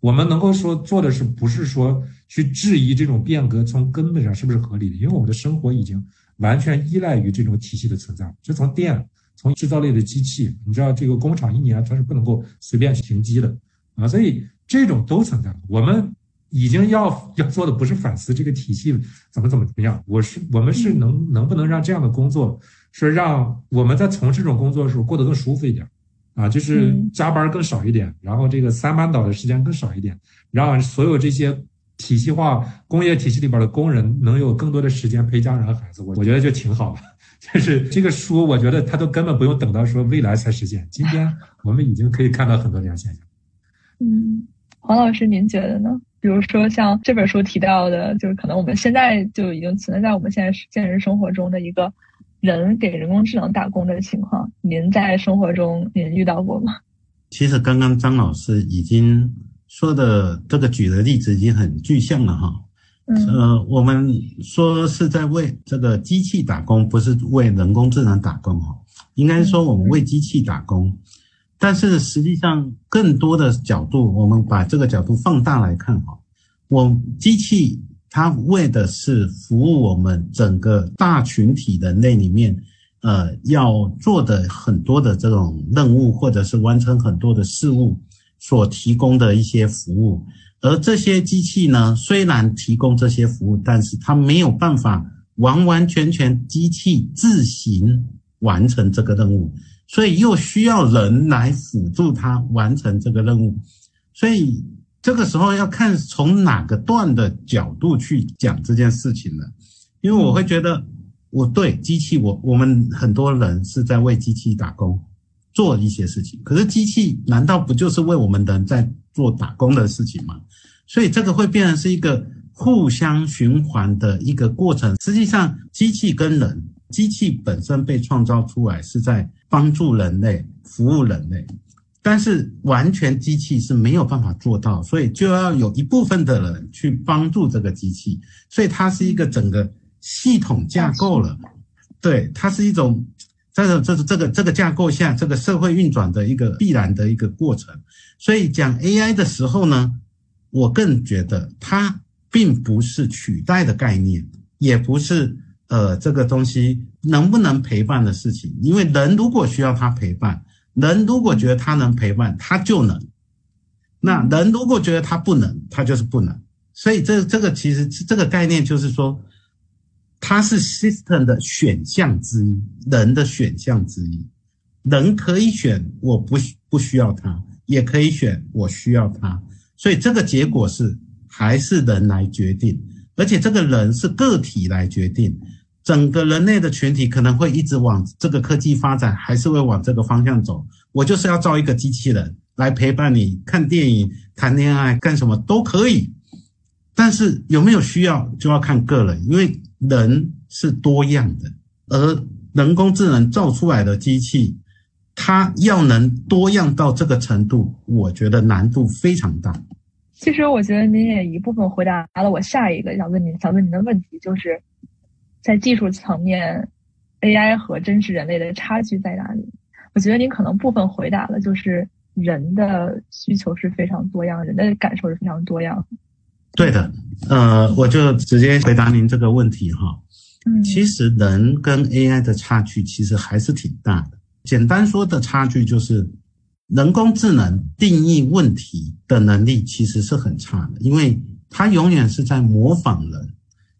我们能够说做的是，不是说去质疑这种变革从根本上是不是合理的？因为我们的生活已经完全依赖于这种体系的存在，就从电。从制造类的机器，你知道这个工厂一年它是不能够随便停机的。啊，所以这种都存在。我们已经要要做的不是反思这个体系怎么怎么怎么样，我是我们是能能不能让这样的工作是让我们在从事这种工作的时候过得更舒服一点。啊，就是加班更少一点，然后这个三班倒的时间更少一点，让所有这些体系化工业体系里边的工人能有更多的时间陪家人和孩子，我我觉得就挺好的。就是这个书，我觉得它都根本不用等到说未来才实现，今天我们已经可以看到很多这样现象。嗯，黄老师，您觉得呢？比如说像这本书提到的，就是可能我们现在就已经存在在我们现在现实生活中的一个人给人工智能打工的情况，您在生活中您遇到过吗？其实刚刚张老师已经说的这个举的例子已经很具象了哈。呃，我们说是在为这个机器打工，不是为人工智能打工哈。应该说我们为机器打工，但是实际上更多的角度，我们把这个角度放大来看哈。我机器它为的是服务我们整个大群体人类里面，呃，要做的很多的这种任务，或者是完成很多的事物所提供的一些服务。而这些机器呢，虽然提供这些服务，但是它没有办法完完全全机器自行完成这个任务，所以又需要人来辅助它完成这个任务。所以这个时候要看从哪个段的角度去讲这件事情了，因为我会觉得，我对机器，我我们很多人是在为机器打工。做一些事情，可是机器难道不就是为我们人在做打工的事情嘛？所以这个会变成是一个互相循环的一个过程。实际上，机器跟人，机器本身被创造出来是在帮助人类、服务人类，但是完全机器是没有办法做到，所以就要有一部分的人去帮助这个机器。所以它是一个整个系统架构了，对，它是一种。这是这是这个这个架构下，这个社会运转的一个必然的一个过程。所以讲 AI 的时候呢，我更觉得它并不是取代的概念，也不是呃这个东西能不能陪伴的事情。因为人如果需要它陪伴，人如果觉得它能陪伴，它就能；那人如果觉得它不能，它就是不能。所以这这个其实这个概念就是说。它是 system 的选项之一，人的选项之一。人可以选我不不需要它，也可以选我需要它。所以这个结果是还是人来决定，而且这个人是个体来决定。整个人类的群体可能会一直往这个科技发展，还是会往这个方向走。我就是要造一个机器人来陪伴你看电影、谈恋爱、干什么都可以。但是有没有需要，就要看个人，因为。人是多样的，而人工智能造出来的机器，它要能多样到这个程度，我觉得难度非常大。其实我觉得您也一部分回答了我下一个想问您想问您的问题，就是在技术层面，AI 和真实人类的差距在哪里？我觉得您可能部分回答了，就是人的需求是非常多样，人的感受是非常多样。对的，呃，我就直接回答您这个问题哈。嗯，其实人跟 AI 的差距其实还是挺大的。简单说的差距就是，人工智能定义问题的能力其实是很差的，因为它永远是在模仿人。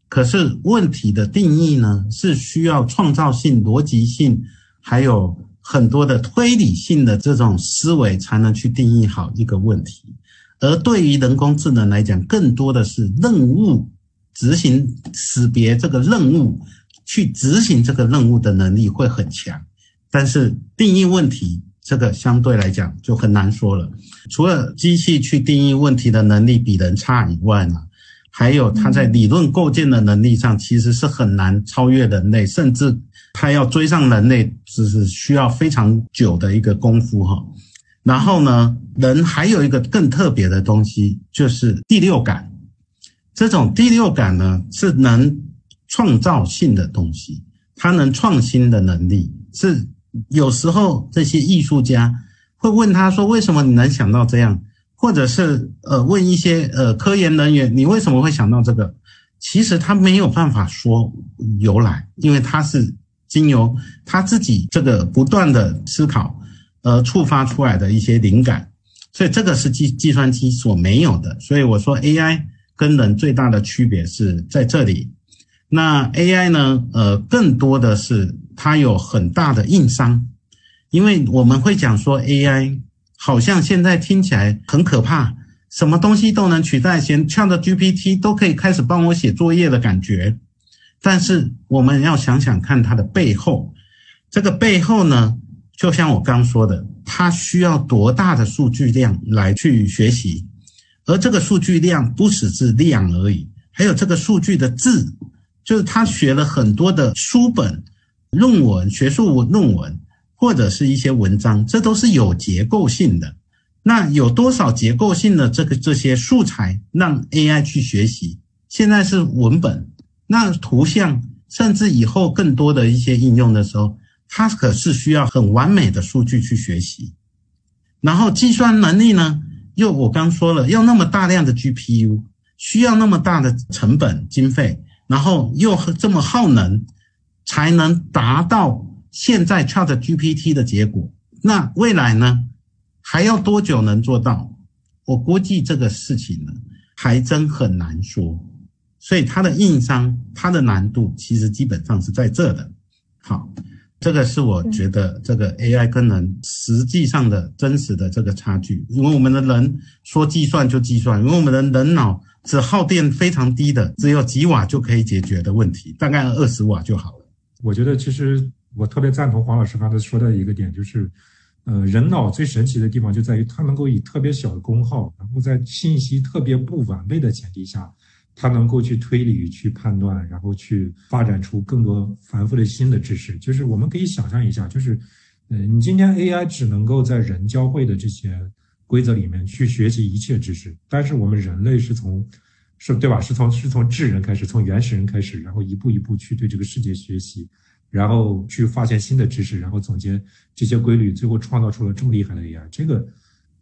可是问题的定义呢，是需要创造性、逻辑性，还有很多的推理性的这种思维，才能去定义好一个问题。而对于人工智能来讲，更多的是任务执行、识别这个任务、去执行这个任务的能力会很强，但是定义问题这个相对来讲就很难说了。除了机器去定义问题的能力比人差以外呢，还有它在理论构建的能力上其实是很难超越人类，甚至它要追上人类，只是需要非常久的一个功夫哈。然后呢，人还有一个更特别的东西，就是第六感。这种第六感呢，是能创造性的东西，它能创新的能力。是有时候这些艺术家会问他说：“为什么你能想到这样？”或者是呃问一些呃科研人员：“你为什么会想到这个？”其实他没有办法说由来，因为他是经由他自己这个不断的思考。而触发出来的一些灵感，所以这个是计计算机所没有的。所以我说 AI 跟人最大的区别是在这里。那 AI 呢？呃，更多的是它有很大的硬伤，因为我们会讲说 AI 好像现在听起来很可怕，什么东西都能取代，先 ChatGPT 都可以开始帮我写作业的感觉。但是我们要想想看它的背后，这个背后呢？就像我刚说的，它需要多大的数据量来去学习，而这个数据量不只是量而已，还有这个数据的质，就是他学了很多的书本、论文、学术论文或者是一些文章，这都是有结构性的。那有多少结构性的这个这些素材让 AI 去学习？现在是文本，那图像，甚至以后更多的一些应用的时候。它可是需要很完美的数据去学习，然后计算能力呢？又我刚说了，要那么大量的 GPU，需要那么大的成本经费，然后又这么耗能，才能达到现在 Chat GPT 的结果。那未来呢？还要多久能做到？我估计这个事情呢，还真很难说。所以它的硬伤，它的难度其实基本上是在这的。好，这个是我觉得这个 AI 跟人实际上的真实的这个差距。因为我们的人说计算就计算，因为我们的人脑只耗电非常低的，只有几瓦就可以解决的问题，大概二十瓦就好了。我觉得其实我特别赞同黄老师刚才说的一个点，就是。呃，人脑最神奇的地方就在于它能够以特别小的功耗，然后在信息特别不完备的前提下，它能够去推理、去判断，然后去发展出更多繁复的新的知识。就是我们可以想象一下，就是，呃，你今天 AI 只能够在人教会的这些规则里面去学习一切知识，但是我们人类是从，是对吧？是从是从智人开始，从原始人开始，然后一步一步去对这个世界学习。然后去发现新的知识，然后总结这些规律，最后创造出了这么厉害的 AI。这个，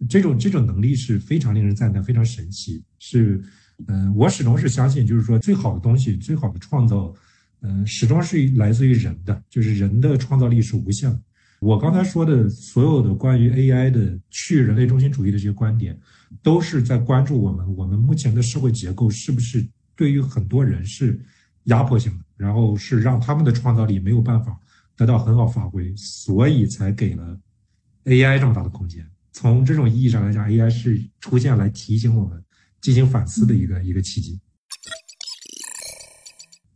这种这种能力是非常令人赞叹，非常神奇。是，嗯，我始终是相信，就是说最好的东西，最好的创造，嗯，始终是来自于人的，就是人的创造力是无限的。我刚才说的所有的关于 AI 的去人类中心主义的这些观点，都是在关注我们我们目前的社会结构是不是对于很多人是。压迫性的，然后是让他们的创造力没有办法得到很好发挥，所以才给了 AI 这么大的空间。从这种意义上来讲，AI 是出现来提醒我们进行反思的一个一个契机。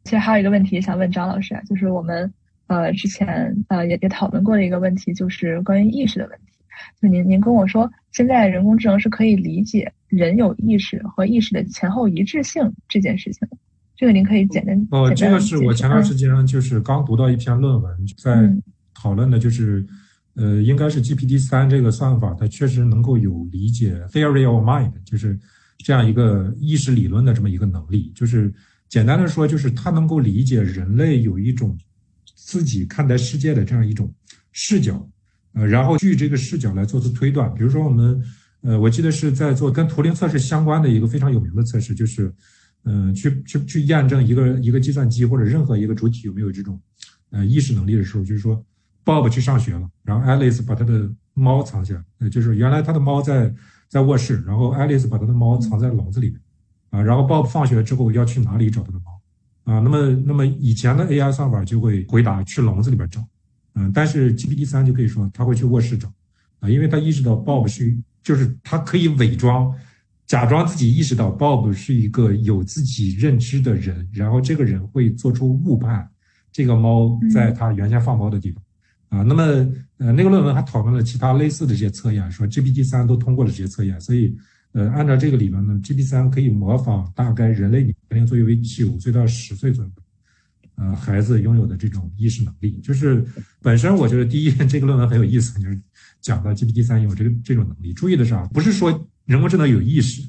其实还有一个问题想问张老师啊，就是我们呃之前呃也也讨论过的一个问题，就是关于意识的问题。就您您跟我说，现在人工智能是可以理解人有意识和意识的前后一致性这件事情。这个您可以简单哦，这个是我前段时间就是刚读到一篇论文，在讨论的就是，呃，应该是 GPT 三这个算法，它确实能够有理解 theory of mind，就是这样一个意识理论的这么一个能力。就是简单的说，就是它能够理解人类有一种自己看待世界的这样一种视角，呃，然后据这个视角来做出推断。比如说我们，呃，我记得是在做跟图灵测试相关的一个非常有名的测试，就是。嗯，去去去验证一个一个计算机或者任何一个主体有没有这种，呃，意识能力的时候，就是说，Bob 去上学了，然后 Alice 把他的猫藏起来，呃，就是原来他的猫在在卧室，然后 Alice 把她的猫藏在笼子里面，啊，然后 Bob 放学之后要去哪里找他的猫，啊，那么那么以前的 AI 算法就会回答去笼子里边找，嗯，但是 GPT 三就可以说他会去卧室找，啊，因为他意识到 Bob 是就是他可以伪装。假装自己意识到 Bob 是一个有自己认知的人，然后这个人会做出误判，这个猫在他原先放猫的地方，啊，那么呃那个论文还讨论了其他类似的这些测验，说 GPT 三都通过了这些测验，所以呃按照这个理论呢，GPT 三可以模仿大概人类年龄作为九岁到十岁左右，呃孩子拥有的这种意识能力，就是本身我觉得第一 这个论文很有意思，就是讲到 GPT 三有这个这种能力，注意的是啊，不是说。人工智能有意识，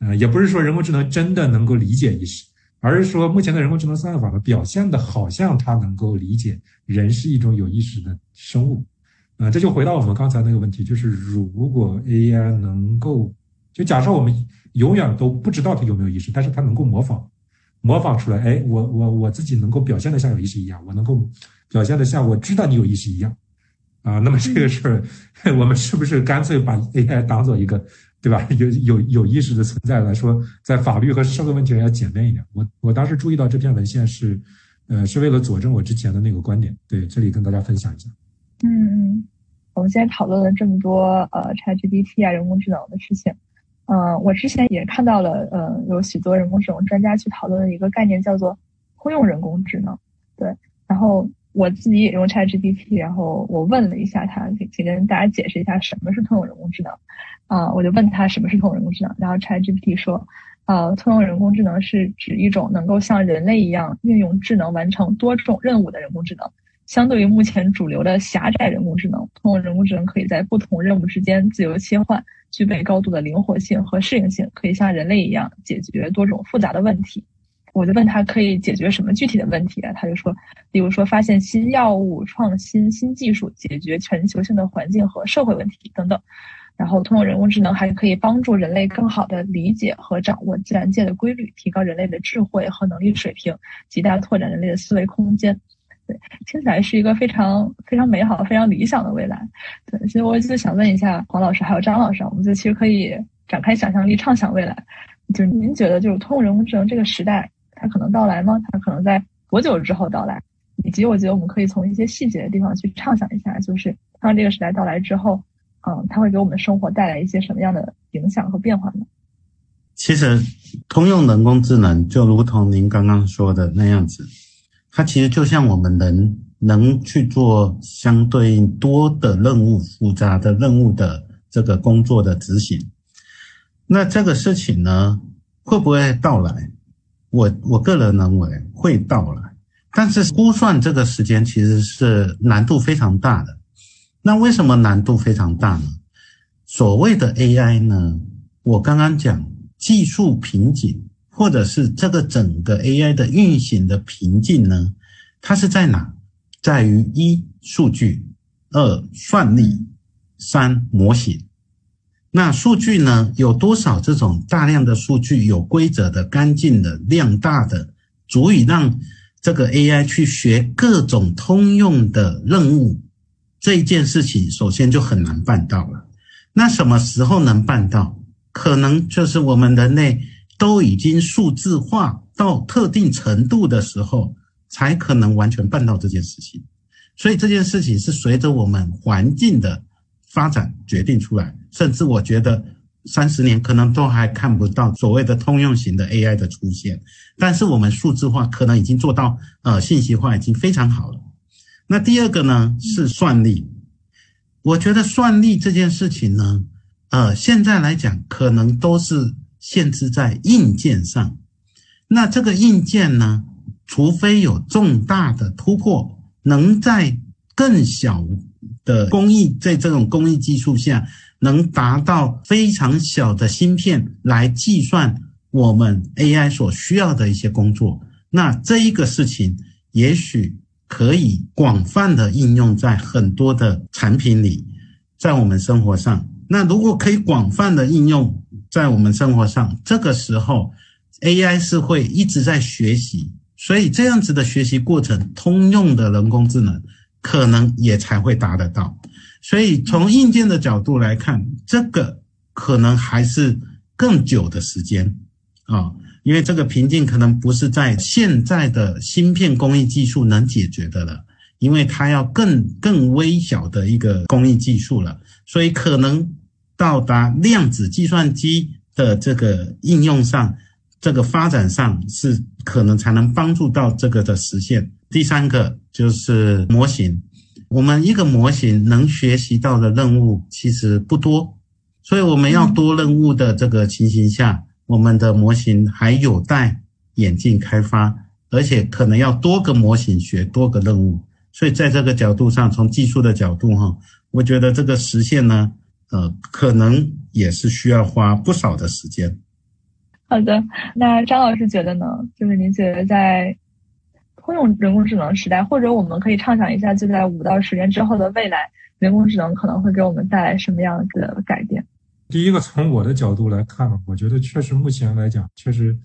呃，也不是说人工智能真的能够理解意识，而是说目前的人工智能算法呢，表现的好像它能够理解人是一种有意识的生物，呃，这就回到我们刚才那个问题，就是如果 AI 能够，就假设我们永远都不知道它有没有意识，但是它能够模仿，模仿出来，哎，我我我自己能够表现的像有意识一样，我能够表现的像我知道你有意识一样，啊，那么这个事儿，我们是不是干脆把 AI 当做一个？对吧？有有有意识的存在来说，在法律和社会问题上要简便一点。我我当时注意到这篇文献是，呃，是为了佐证我之前的那个观点。对，这里跟大家分享一下。嗯，我们现在讨论了这么多呃，ChatGPT 啊，人工智能的事情。嗯，我之前也看到了，呃，有许多人工智能专家去讨论的一个概念叫做通用人工智能。对，然后我自己也用 ChatGPT，然后我问了一下他，请跟大家解释一下什么是通用人工智能。啊，我就问他什么是通用人工智能，然后 ChatGPT 说，呃，通用人工智能是指一种能够像人类一样运用智能完成多种任务的人工智能。相对于目前主流的狭窄人工智能，通用人工智能可以在不同任务之间自由切换，具备高度的灵活性和适应性，可以像人类一样解决多种复杂的问题。我就问他可以解决什么具体的问题啊？他就说，比如说发现新药物、创新新技术、解决全球性的环境和社会问题等等。然后，通过人工智能还可以帮助人类更好的理解和掌握自然界的规律，提高人类的智慧和能力水平，极大拓展人类的思维空间。对，听起来是一个非常非常美好、非常理想的未来。对，所以我就想问一下黄老师还有张老师，我们就其实可以展开想象力，畅想未来。就是您觉得，就是通过人工智能这个时代，它可能到来吗？它可能在多久之后到来？以及，我觉得我们可以从一些细节的地方去畅想一下，就是当这个时代到来之后。嗯，它会给我们生活带来一些什么样的影响和变化呢？其实，通用人工智能就如同您刚刚说的那样子，它其实就像我们人能去做相对应多的任务、复杂的任务的这个工作的执行。那这个事情呢，会不会到来？我我个人认为会到来，但是估算这个时间其实是难度非常大的。那为什么难度非常大呢？所谓的 AI 呢？我刚刚讲技术瓶颈，或者是这个整个 AI 的运行的瓶颈呢？它是在哪？在于一数据，二算力，三模型。那数据呢？有多少这种大量的数据，有规则的、干净的、量大的，足以让这个 AI 去学各种通用的任务？这一件事情首先就很难办到了。那什么时候能办到？可能就是我们人类都已经数字化到特定程度的时候，才可能完全办到这件事情。所以这件事情是随着我们环境的发展决定出来。甚至我觉得三十年可能都还看不到所谓的通用型的 AI 的出现。但是我们数字化可能已经做到，呃，信息化已经非常好了。那第二个呢是算力，我觉得算力这件事情呢，呃，现在来讲可能都是限制在硬件上。那这个硬件呢，除非有重大的突破，能在更小的工艺，在这种工艺技术下，能达到非常小的芯片来计算我们 AI 所需要的一些工作，那这一个事情也许。可以广泛的应用在很多的产品里，在我们生活上。那如果可以广泛的应用在我们生活上，这个时候 AI 是会一直在学习，所以这样子的学习过程，通用的人工智能可能也才会达得到。所以从硬件的角度来看，这个可能还是更久的时间啊。因为这个瓶颈可能不是在现在的芯片工艺技术能解决的了，因为它要更更微小的一个工艺技术了，所以可能到达量子计算机的这个应用上，这个发展上是可能才能帮助到这个的实现。第三个就是模型，我们一个模型能学习到的任务其实不多，所以我们要多任务的这个情形下。我们的模型还有待演进开发，而且可能要多个模型学多个任务，所以在这个角度上，从技术的角度哈，我觉得这个实现呢，呃，可能也是需要花不少的时间。好的，那张老师觉得呢？就是您觉得在通用人工智能时代，或者我们可以畅想一下，就在五到十年之后的未来，人工智能可能会给我们带来什么样子的改变？第一个，从我的角度来看，我觉得确实目前来讲，确实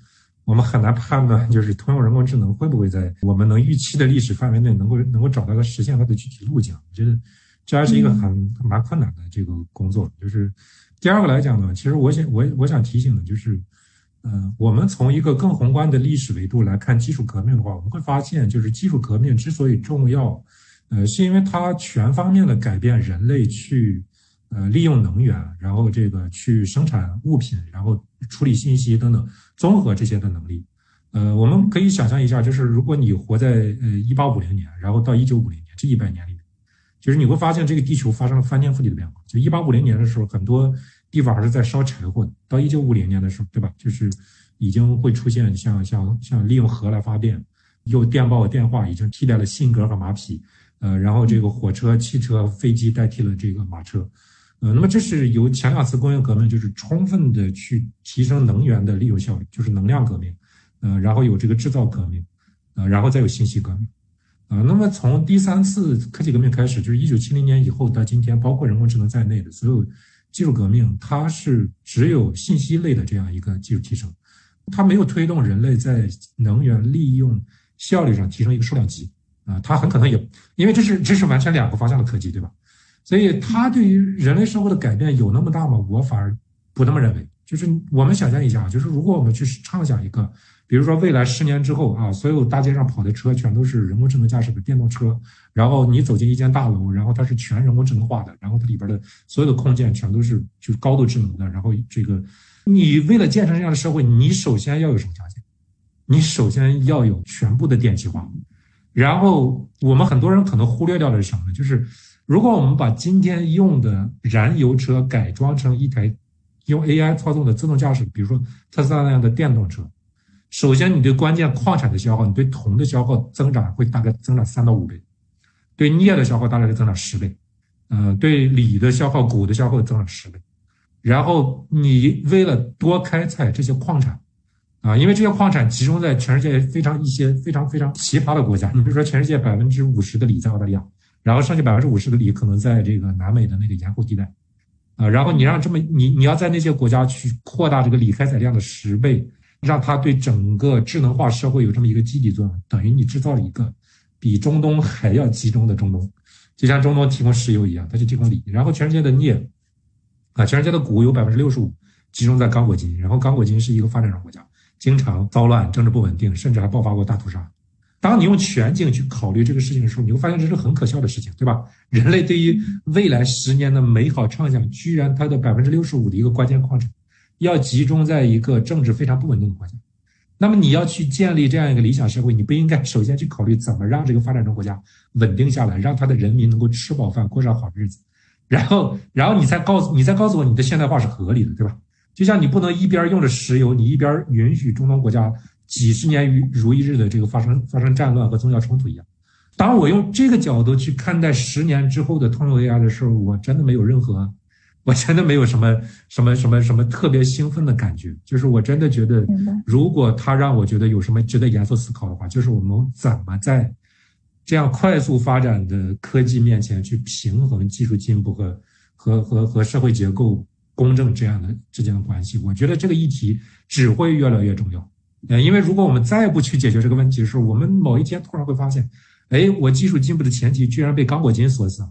我们很难判断，就是通用人工智能会不会在我们能预期的历史范围内能够能够找到个实现它的具体路径。我觉得这还是一个很蛮困难的这个工作。就是第二个来讲呢，其实我想我我想提醒的就是，呃，我们从一个更宏观的历史维度来看技术革命的话，我们会发现，就是技术革命之所以重要，呃，是因为它全方面的改变人类去。呃，利用能源，然后这个去生产物品，然后处理信息等等，综合这些的能力。呃，我们可以想象一下，就是如果你活在呃一八五零年，然后到一九五零年这一百年里面，就是你会发现这个地球发生了翻天覆地的变化。就一八五零年的时候，很多地方还是在烧柴火的；到一九五零年的时候，对吧？就是已经会出现像像像利用核来发电，用电报、电话已经替代了信鸽和马匹，呃，然后这个火车、汽车、飞机代替了这个马车。呃，那么这是由前两次工业革命就是充分的去提升能源的利用效率，就是能量革命，呃，然后有这个制造革命，呃，然后再有信息革命，啊，那么从第三次科技革命开始，就是一九七零年以后到今天，包括人工智能在内的所有技术革命，它是只有信息类的这样一个技术提升，它没有推动人类在能源利用效率上提升一个数量级啊，它很可能也因为这是这是完全两个方向的科技，对吧？所以它对于人类生活的改变有那么大吗？我反而不那么认为。就是我们想象一下，就是如果我们去畅想一个。比如说，未来十年之后啊，所有大街上跑的车全都是人工智能驾驶的电动车。然后你走进一间大楼，然后它是全人工智能化的，然后它里边的所有的空间全都是就高度智能的。然后这个，你为了建成这样的社会，你首先要有什么条件？你首先要有全部的电气化。然后我们很多人可能忽略掉的是什么呢？就是如果我们把今天用的燃油车改装成一台用 AI 操纵的自动驾驶，比如说特斯拉那样的电动车。首先，你对关键矿产的消耗，你对铜的消耗增长会大概增长三到五倍，对镍的消耗大概是增长十倍，呃，对锂的消耗、钴的消耗增长十倍。然后你为了多开采这些矿产，啊，因为这些矿产集中在全世界非常一些非常非常奇葩的国家，你比如说全世界百分之五十的锂在澳大利亚，然后剩下百分之五十的锂可能在这个南美的那个盐湖地带，啊，然后你让这么你你要在那些国家去扩大这个锂开采量的十倍。让它对整个智能化社会有这么一个积极作用，等于你制造了一个比中东还要集中的中东，就像中东提供石油一样，它就提供锂。然后全世界的镍，啊，全世界的钴有百分之六十五集中在刚果金，然后刚果金是一个发展中国家，经常骚乱、政治不稳定，甚至还爆发过大屠杀。当你用全景去考虑这个事情的时候，你会发现这是很可笑的事情，对吧？人类对于未来十年的美好畅想，居然它的百分之六十五的一个关键矿产。要集中在一个政治非常不稳定的国家，那么你要去建立这样一个理想社会，你不应该首先去考虑怎么让这个发展中国家稳定下来，让他的人民能够吃饱饭，过上好日子，然后，然后你才告诉你再告诉我你的现代化是合理的，对吧？就像你不能一边用着石油，你一边允许中东国家几十年如如一日的这个发生发生战乱和宗教冲突一样。当我用这个角度去看待十年之后的通用 AI 的时候，我真的没有任何。我真的没有什么什么什么什么特别兴奋的感觉，就是我真的觉得，如果他让我觉得有什么值得严肃思考的话，就是我们怎么在这样快速发展的科技面前去平衡技术进步和和和和社会结构公正这样的之间的关系。我觉得这个议题只会越来越重要。呃，因为如果我们再不去解决这个问题的时候，我们某一天突然会发现，哎，我技术进步的前提居然被刚果金所死了。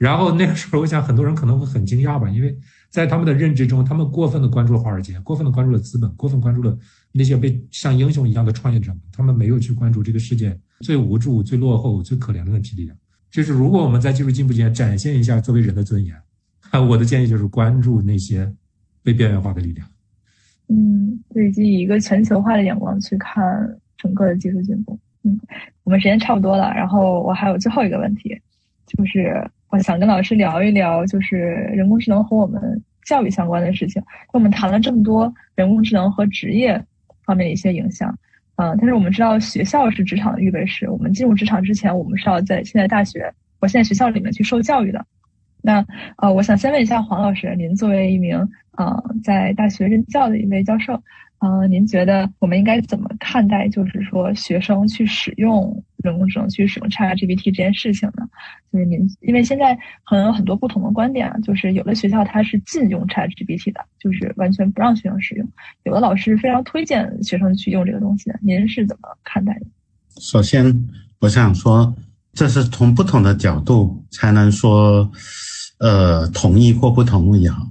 然后那个时候，我想很多人可能会很惊讶吧，因为在他们的认知中，他们过分的关注了华尔街，过分的关注了资本，过分关注了那些被像英雄一样的创业者，他们没有去关注这个世界最无助、最落后、最可怜的问题力量。就是如果我们在技术进步间展现一下作为人的尊严，我的建议就是关注那些被边缘化的力量。嗯，以及以一个全球化的眼光去看整个的技术进步。嗯，我们时间差不多了，然后我还有最后一个问题，就是。我想跟老师聊一聊，就是人工智能和我们教育相关的事情。我们谈了这么多人工智能和职业方面的一些影响，嗯，但是我们知道学校是职场的预备室。我们进入职场之前，我们是要在现在大学我现在学校里面去受教育的。那呃，我想先问一下黄老师，您作为一名呃在大学任教的一位教授。嗯，您觉得我们应该怎么看待，就是说学生去使用人工智能、去使用 ChatGPT 这件事情呢？就是您，因为现在可能有很多不同的观点啊，就是有的学校它是禁用 ChatGPT 的，就是完全不让学生使用；有的老师非常推荐学生去用这个东西。您是怎么看待的？首先，我想说，这是从不同的角度才能说，呃，同意或不同意好。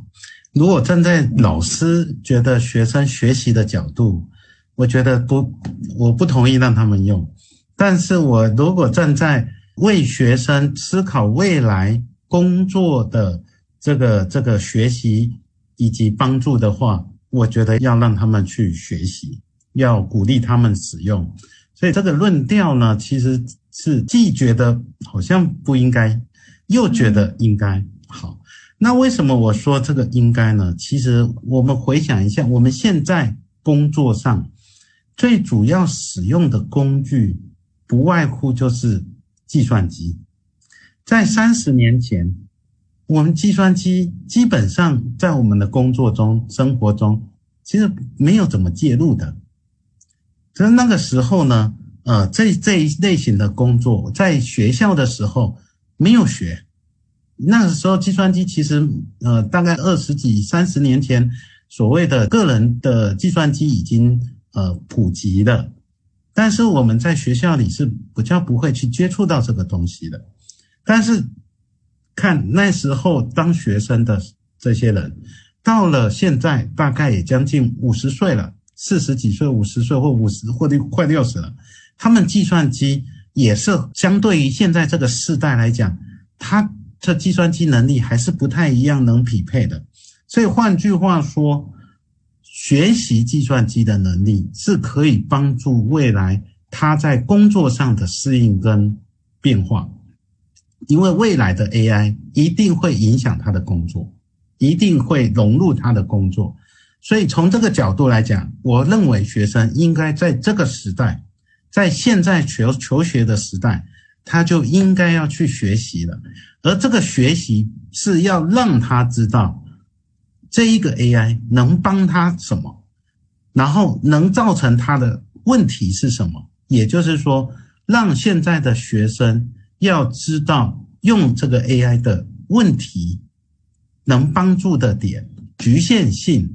如果站在老师觉得学生学习的角度，我觉得不，我不同意让他们用。但是我如果站在为学生思考未来工作的这个这个学习以及帮助的话，我觉得要让他们去学习，要鼓励他们使用。所以这个论调呢，其实是既觉得好像不应该，又觉得应该好。那为什么我说这个应该呢？其实我们回想一下，我们现在工作上最主要使用的工具，不外乎就是计算机。在三十年前，我们计算机基本上在我们的工作中、生活中，其实没有怎么介入的。可是那个时候呢，呃，这这一类型的工作，在学校的时候没有学。那时候计算机其实呃大概二十几三十年前，所谓的个人的计算机已经呃普及了，但是我们在学校里是比较不会去接触到这个东西的。但是看那时候当学生的这些人，到了现在大概也将近五十岁了，四十几岁、五十岁或五十或者快六十了，他们计算机也是相对于现在这个世代来讲，他这计算机能力还是不太一样能匹配的。所以换句话说，学习计算机的能力是可以帮助未来他在工作上的适应跟变化。因为未来的 AI 一定会影响他的工作，一定会融入他的工作，所以从这个角度来讲，我认为学生应该在这个时代，在现在求求学的时代，他就应该要去学习了。而这个学习是要让他知道这一个 AI 能帮他什么，然后能造成他的问题是什么。也就是说，让现在的学生。要知道用这个 AI 的问题能帮助的点局限性，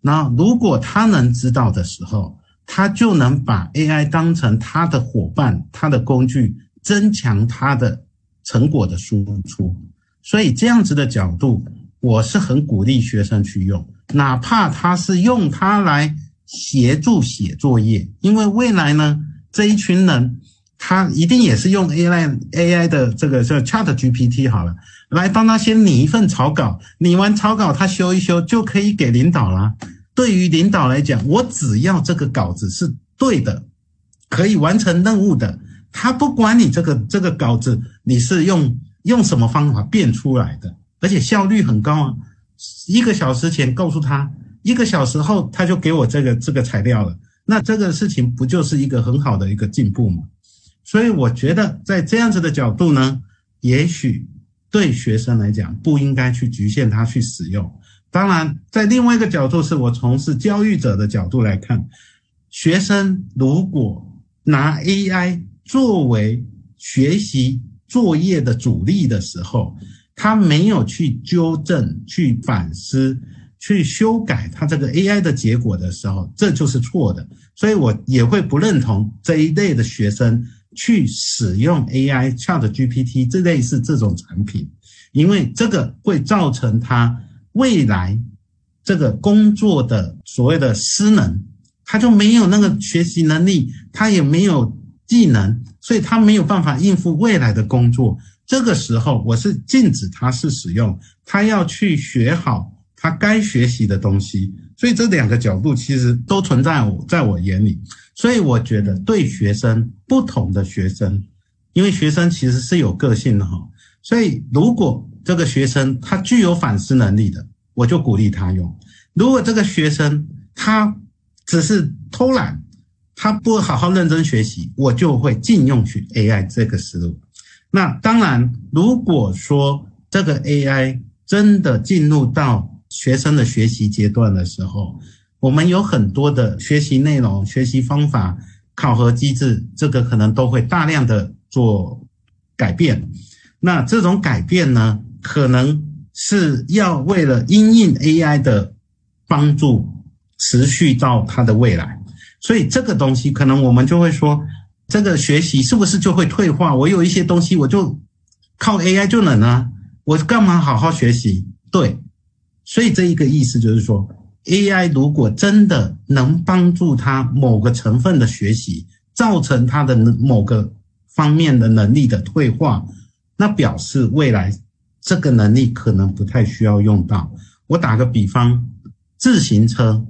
那如果他能知道的时候，他就能把 AI 当成他的伙伴、他的工具，增强他的成果的输出。所以这样子的角度，我是很鼓励学生去用，哪怕他是用它来协助写作业，因为未来呢这一群人。他一定也是用 AI AI 的这个叫 Chat GPT 好了，来帮他先拟一份草稿，拟完草稿他修一修就可以给领导了。对于领导来讲，我只要这个稿子是对的，可以完成任务的，他不管你这个这个稿子你是用用什么方法变出来的，而且效率很高啊。一个小时前告诉他，一个小时后他就给我这个这个材料了，那这个事情不就是一个很好的一个进步吗？所以我觉得，在这样子的角度呢，也许对学生来讲，不应该去局限他去使用。当然，在另外一个角度，是我从事教育者的角度来看，学生如果拿 AI 作为学习作业的主力的时候，他没有去纠正、去反思、去修改他这个 AI 的结果的时候，这就是错的。所以我也会不认同这一类的学生。去使用 AI Chat GPT 这类似这种产品，因为这个会造成他未来这个工作的所谓的失能，他就没有那个学习能力，他也没有技能，所以他没有办法应付未来的工作。这个时候，我是禁止他是使用，他要去学好他该学习的东西。所以这两个角度其实都存在我在我眼里。所以我觉得，对学生不同的学生，因为学生其实是有个性的哈，所以如果这个学生他具有反思能力的，我就鼓励他用；如果这个学生他只是偷懒，他不好好认真学习，我就会禁用去 AI 这个思路。那当然，如果说这个 AI 真的进入到学生的学习阶段的时候，我们有很多的学习内容、学习方法、考核机制，这个可能都会大量的做改变。那这种改变呢，可能是要为了因应 AI 的帮助，持续到它的未来。所以这个东西，可能我们就会说，这个学习是不是就会退化？我有一些东西，我就靠 AI 就能啊，我干嘛好好学习？对，所以这一个意思就是说。AI 如果真的能帮助他某个成分的学习，造成他的某个方面的能力的退化，那表示未来这个能力可能不太需要用到。我打个比方，自行车，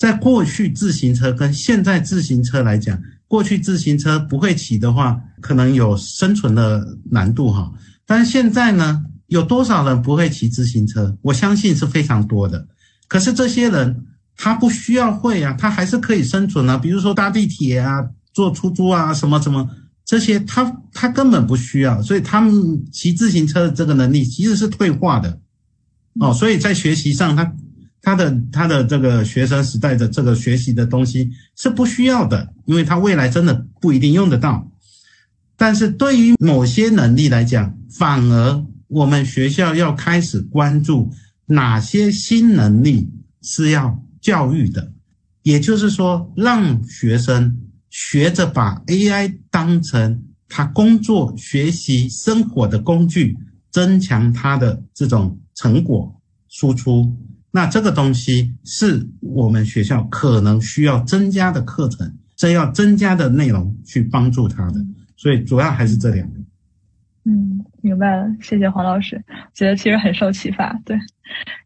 在过去自行车跟现在自行车来讲，过去自行车不会骑的话，可能有生存的难度哈。但是现在呢，有多少人不会骑自行车？我相信是非常多的。可是这些人他不需要会啊，他还是可以生存啊。比如说搭地铁啊、坐出租啊、什么什么这些，他他根本不需要。所以他们骑自行车的这个能力其实是退化的哦。所以在学习上，他他的他的这个学生时代的这个学习的东西是不需要的，因为他未来真的不一定用得到。但是对于某些能力来讲，反而我们学校要开始关注哪些新能力是要教育的，也就是说，让学生学着把 AI 当成他工作、学习、生活的工具，增强他的这种成果输出。那这个东西是我们学校可能需要增加的课程，这要增加的内容去帮助他的。所以主要还是这两个。嗯，明白了，谢谢黄老师，觉得其实很受启发。对，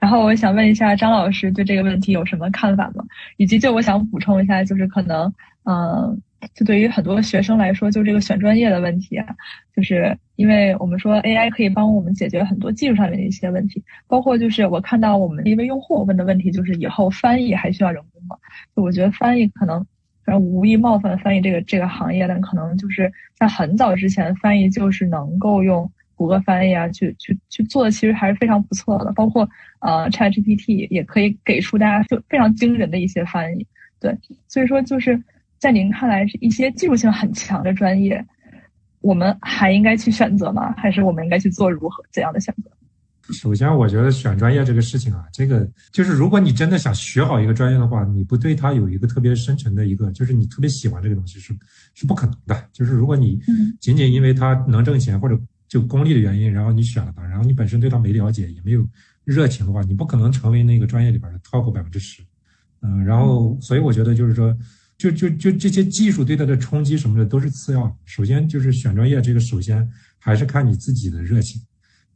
然后我想问一下张老师对这个问题有什么看法吗？以及就我想补充一下，就是可能，嗯，就对于很多学生来说，就这个选专业的问题啊，就是因为我们说 AI 可以帮我们解决很多技术上面的一些问题，包括就是我看到我们一位用户问的问题，就是以后翻译还需要人工吗？就我觉得翻译可能。反正无意冒犯翻译这个这个行业，但可能就是在很早之前，翻译就是能够用谷歌翻译啊，去去去做的，其实还是非常不错的。包括呃 ChatGPT 也可以给出大家就非常惊人的一些翻译。对，所以说就是在您看来，是一些技术性很强的专业，我们还应该去选择吗？还是我们应该去做如何怎样的选择？首先，我觉得选专业这个事情啊，这个就是如果你真的想学好一个专业的话，你不对它有一个特别深沉的一个，就是你特别喜欢这个东西是是不可能的。就是如果你仅仅因为它能挣钱或者就功利的原因，然后你选了它，然后你本身对它没了解也没有热情的话，你不可能成为那个专业里边的 top 百分之十。嗯，然后所以我觉得就是说，就就就这些技术对它的冲击什么的都是次要。首先就是选专业这个，首先还是看你自己的热情。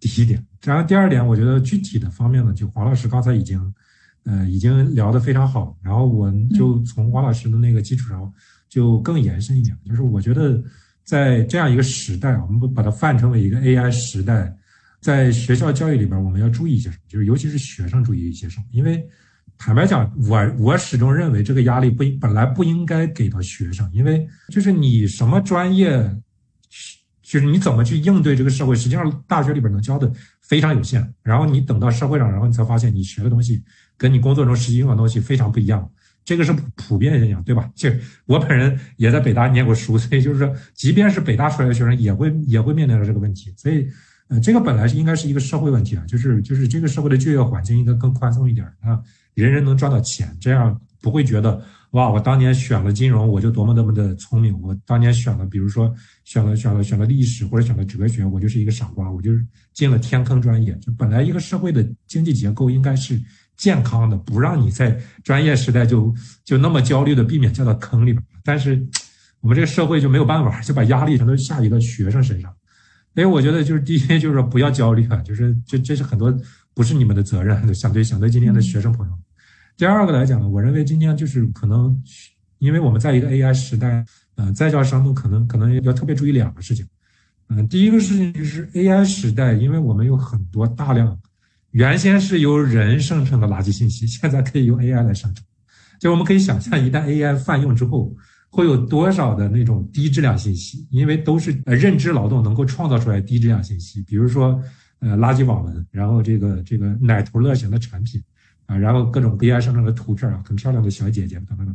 第一点，然后第二点，我觉得具体的方面呢，就黄老师刚才已经，呃，已经聊得非常好。然后我就从黄老师的那个基础上，就更延伸一点，就是我觉得在这样一个时代啊，我们把它泛称为一个 AI 时代，在学校教育里边，我们要注意一些什么？就是尤其是学生注意一些什么？因为坦白讲，我我始终认为这个压力不本来不应该给到学生，因为就是你什么专业。就是你怎么去应对这个社会，实际上大学里边能教的非常有限。然后你等到社会上，然后你才发现你学的东西跟你工作中实际用的东西非常不一样。这个是普遍现象，对吧？就我本人也在北大念过书，所以就是说，即便是北大出来的学生，也会也会面临着这个问题。所以，呃，这个本来是应该是一个社会问题啊，就是就是这个社会的就业环境应该更宽松一点啊，人人能赚到钱，这样不会觉得。哇！我当年选了金融，我就多么多么的聪明。我当年选了，比如说选了选了选了历史或者选了哲学，我就是一个傻瓜，我就是进了天坑专业。就本来一个社会的经济结构应该是健康的，不让你在专业时代就就那么焦虑的避免掉到坑里边。但是 我们这个社会就没有办法，就把压力全都下移到学生身上。所以我觉得就是 第一，就是说不要焦虑啊，就是这这是很多不是你们的责任。想对想对今天的学生朋友。第二个来讲呢，我认为今天就是可能，因为我们在一个 AI 时代，呃，在校生都可能可能要特别注意两个事情，嗯，第一个事情就是 AI 时代，因为我们有很多大量原先是由人生成的垃圾信息，现在可以用 AI 来生成，就我们可以想象，一旦 AI 泛用之后，会有多少的那种低质量信息，因为都是呃认知劳动能够创造出来低质量信息，比如说呃垃圾网文，然后这个这个奶头乐型的产品。啊，然后各种 AI 生成的图片啊，很漂亮的小姐姐等等等，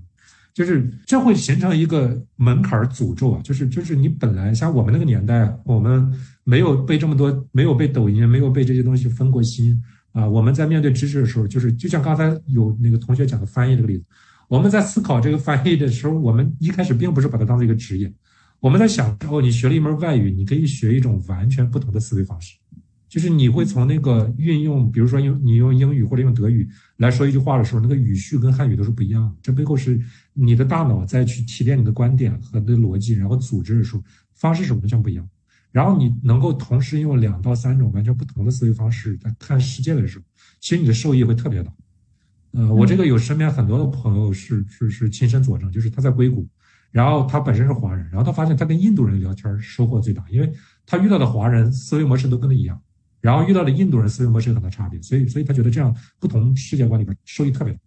就是这会形成一个门槛诅咒啊，就是就是你本来像我们那个年代，我们没有被这么多，没有被抖音，没有被这些东西分过心啊，我们在面对知识的时候，就是就像刚才有那个同学讲的翻译这个例子，我们在思考这个翻译的时候，我们一开始并不是把它当做一个职业，我们在想哦，你学了一门外语，你可以学一种完全不同的思维方式。就是你会从那个运用，比如说用你用英语或者用德语来说一句话的时候，那个语序跟汉语都是不一样的。这背后是你的大脑在去提炼你的观点和的逻辑，然后组织的时候方式是完全不一样。然后你能够同时用两到三种完全不同的思维方式在看世界的时候，其实你的受益会特别大。呃，我这个有身边很多的朋友是是是亲身佐证，就是他在硅谷，然后他本身是华人，然后他发现他跟印度人聊天收获最大，因为他遇到的华人思维模式都跟他一样。然后遇到了印度人思维模式有很大差别，所以所以他觉得这样不同世界观里边收益特别大，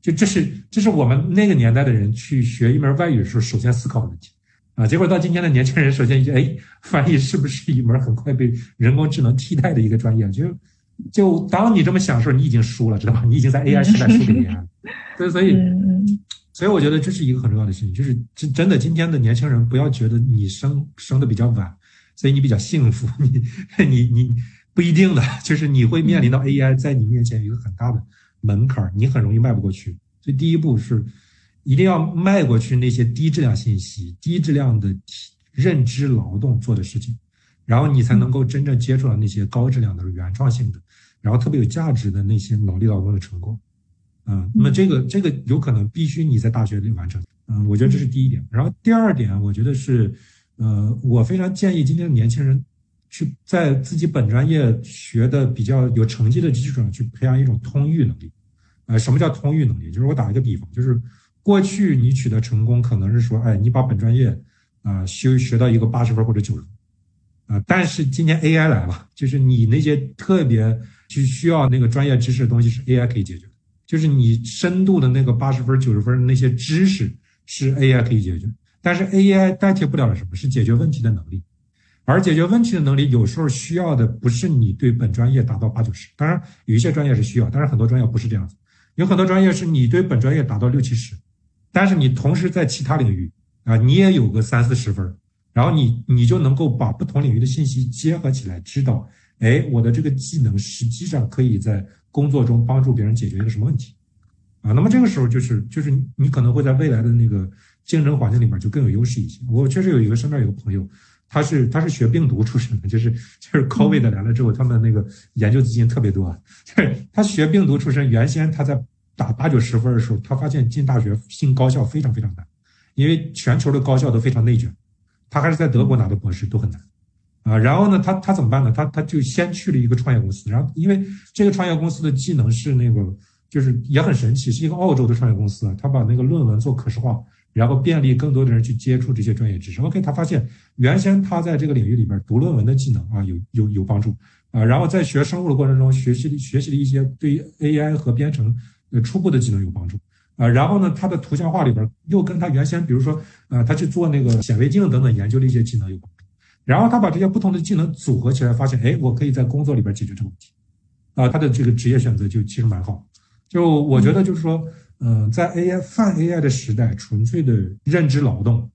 就这是这是我们那个年代的人去学一门外语的时候首先思考的问题啊。结果到今天的年轻人首先就哎，翻译是不是一门很快被人工智能替代的一个专业？就就当你这么想的时候，你已经输了，知道吧？你已经在 AI 时代输给别人了。所以所以所以我觉得这是一个很重要的事情，就是真真的今天的年轻人不要觉得你生生的比较晚，所以你比较幸福，你 你你。不一定的，就是你会面临到 AI 在你面前有一个很大的门槛，你很容易迈不过去。所以第一步是一定要迈过去那些低质量信息、低质量的认知劳动做的事情，然后你才能够真正接触到那些高质量的原创性的，然后特别有价值的那些脑力劳动的成果。嗯，那么这个这个有可能必须你在大学里完成。嗯，我觉得这是第一点。然后第二点，我觉得是，呃，我非常建议今天的年轻人。去在自己本专业学的比较有成绩的基础上，去培养一种通育能力。呃，什么叫通育能力？就是我打一个比方，就是过去你取得成功，可能是说，哎，你把本专业啊修学到一个八十分或者九十分，啊，但是今年 AI 来了，就是你那些特别去需要那个专业知识的东西是 AI 可以解决的，就是你深度的那个八十分九十分的那些知识是 AI 可以解决，但是 AI 代替不了什么，是解决问题的能力。而解决问题的能力，有时候需要的不是你对本专业达到八九十，当然有一些专业是需要，但是很多专业不是这样子。有很多专业是你对本专业达到六七十，但是你同时在其他领域啊，你也有个三四十分，然后你你就能够把不同领域的信息结合起来，知道，哎，我的这个技能实际上可以在工作中帮助别人解决一个什么问题，啊，那么这个时候就是就是你可能会在未来的那个竞争环境里面就更有优势一些。我确实有一个身边有个朋友。他是他是学病毒出身的，就是就是 COVID 来了之后，他们那个研究资金特别多。就是他学病毒出身，原先他在打八九十分的时候，他发现进大学进高校非常非常难，因为全球的高校都非常内卷。他还是在德国拿的博士都很难啊。然后呢，他他怎么办呢？他他就先去了一个创业公司，然后因为这个创业公司的技能是那个就是也很神奇，是一个澳洲的创业公司，他把那个论文做可视化。然后便利更多的人去接触这些专业知识。OK，他发现原先他在这个领域里边读论文的技能啊有有有帮助啊，然后在学生物的过程中学习学习了一些对 AI 和编程呃初步的技能有帮助啊，然后呢，他的图像化里边又跟他原先比如说呃他去做那个显微镜等等研究的一些技能有帮助，然后他把这些不同的技能组合起来，发现哎，我可以在工作里边解决这个问题啊，他的这个职业选择就其实蛮好。就我觉得就是说。在 AI 泛 AI 的时代，纯粹的认知劳动，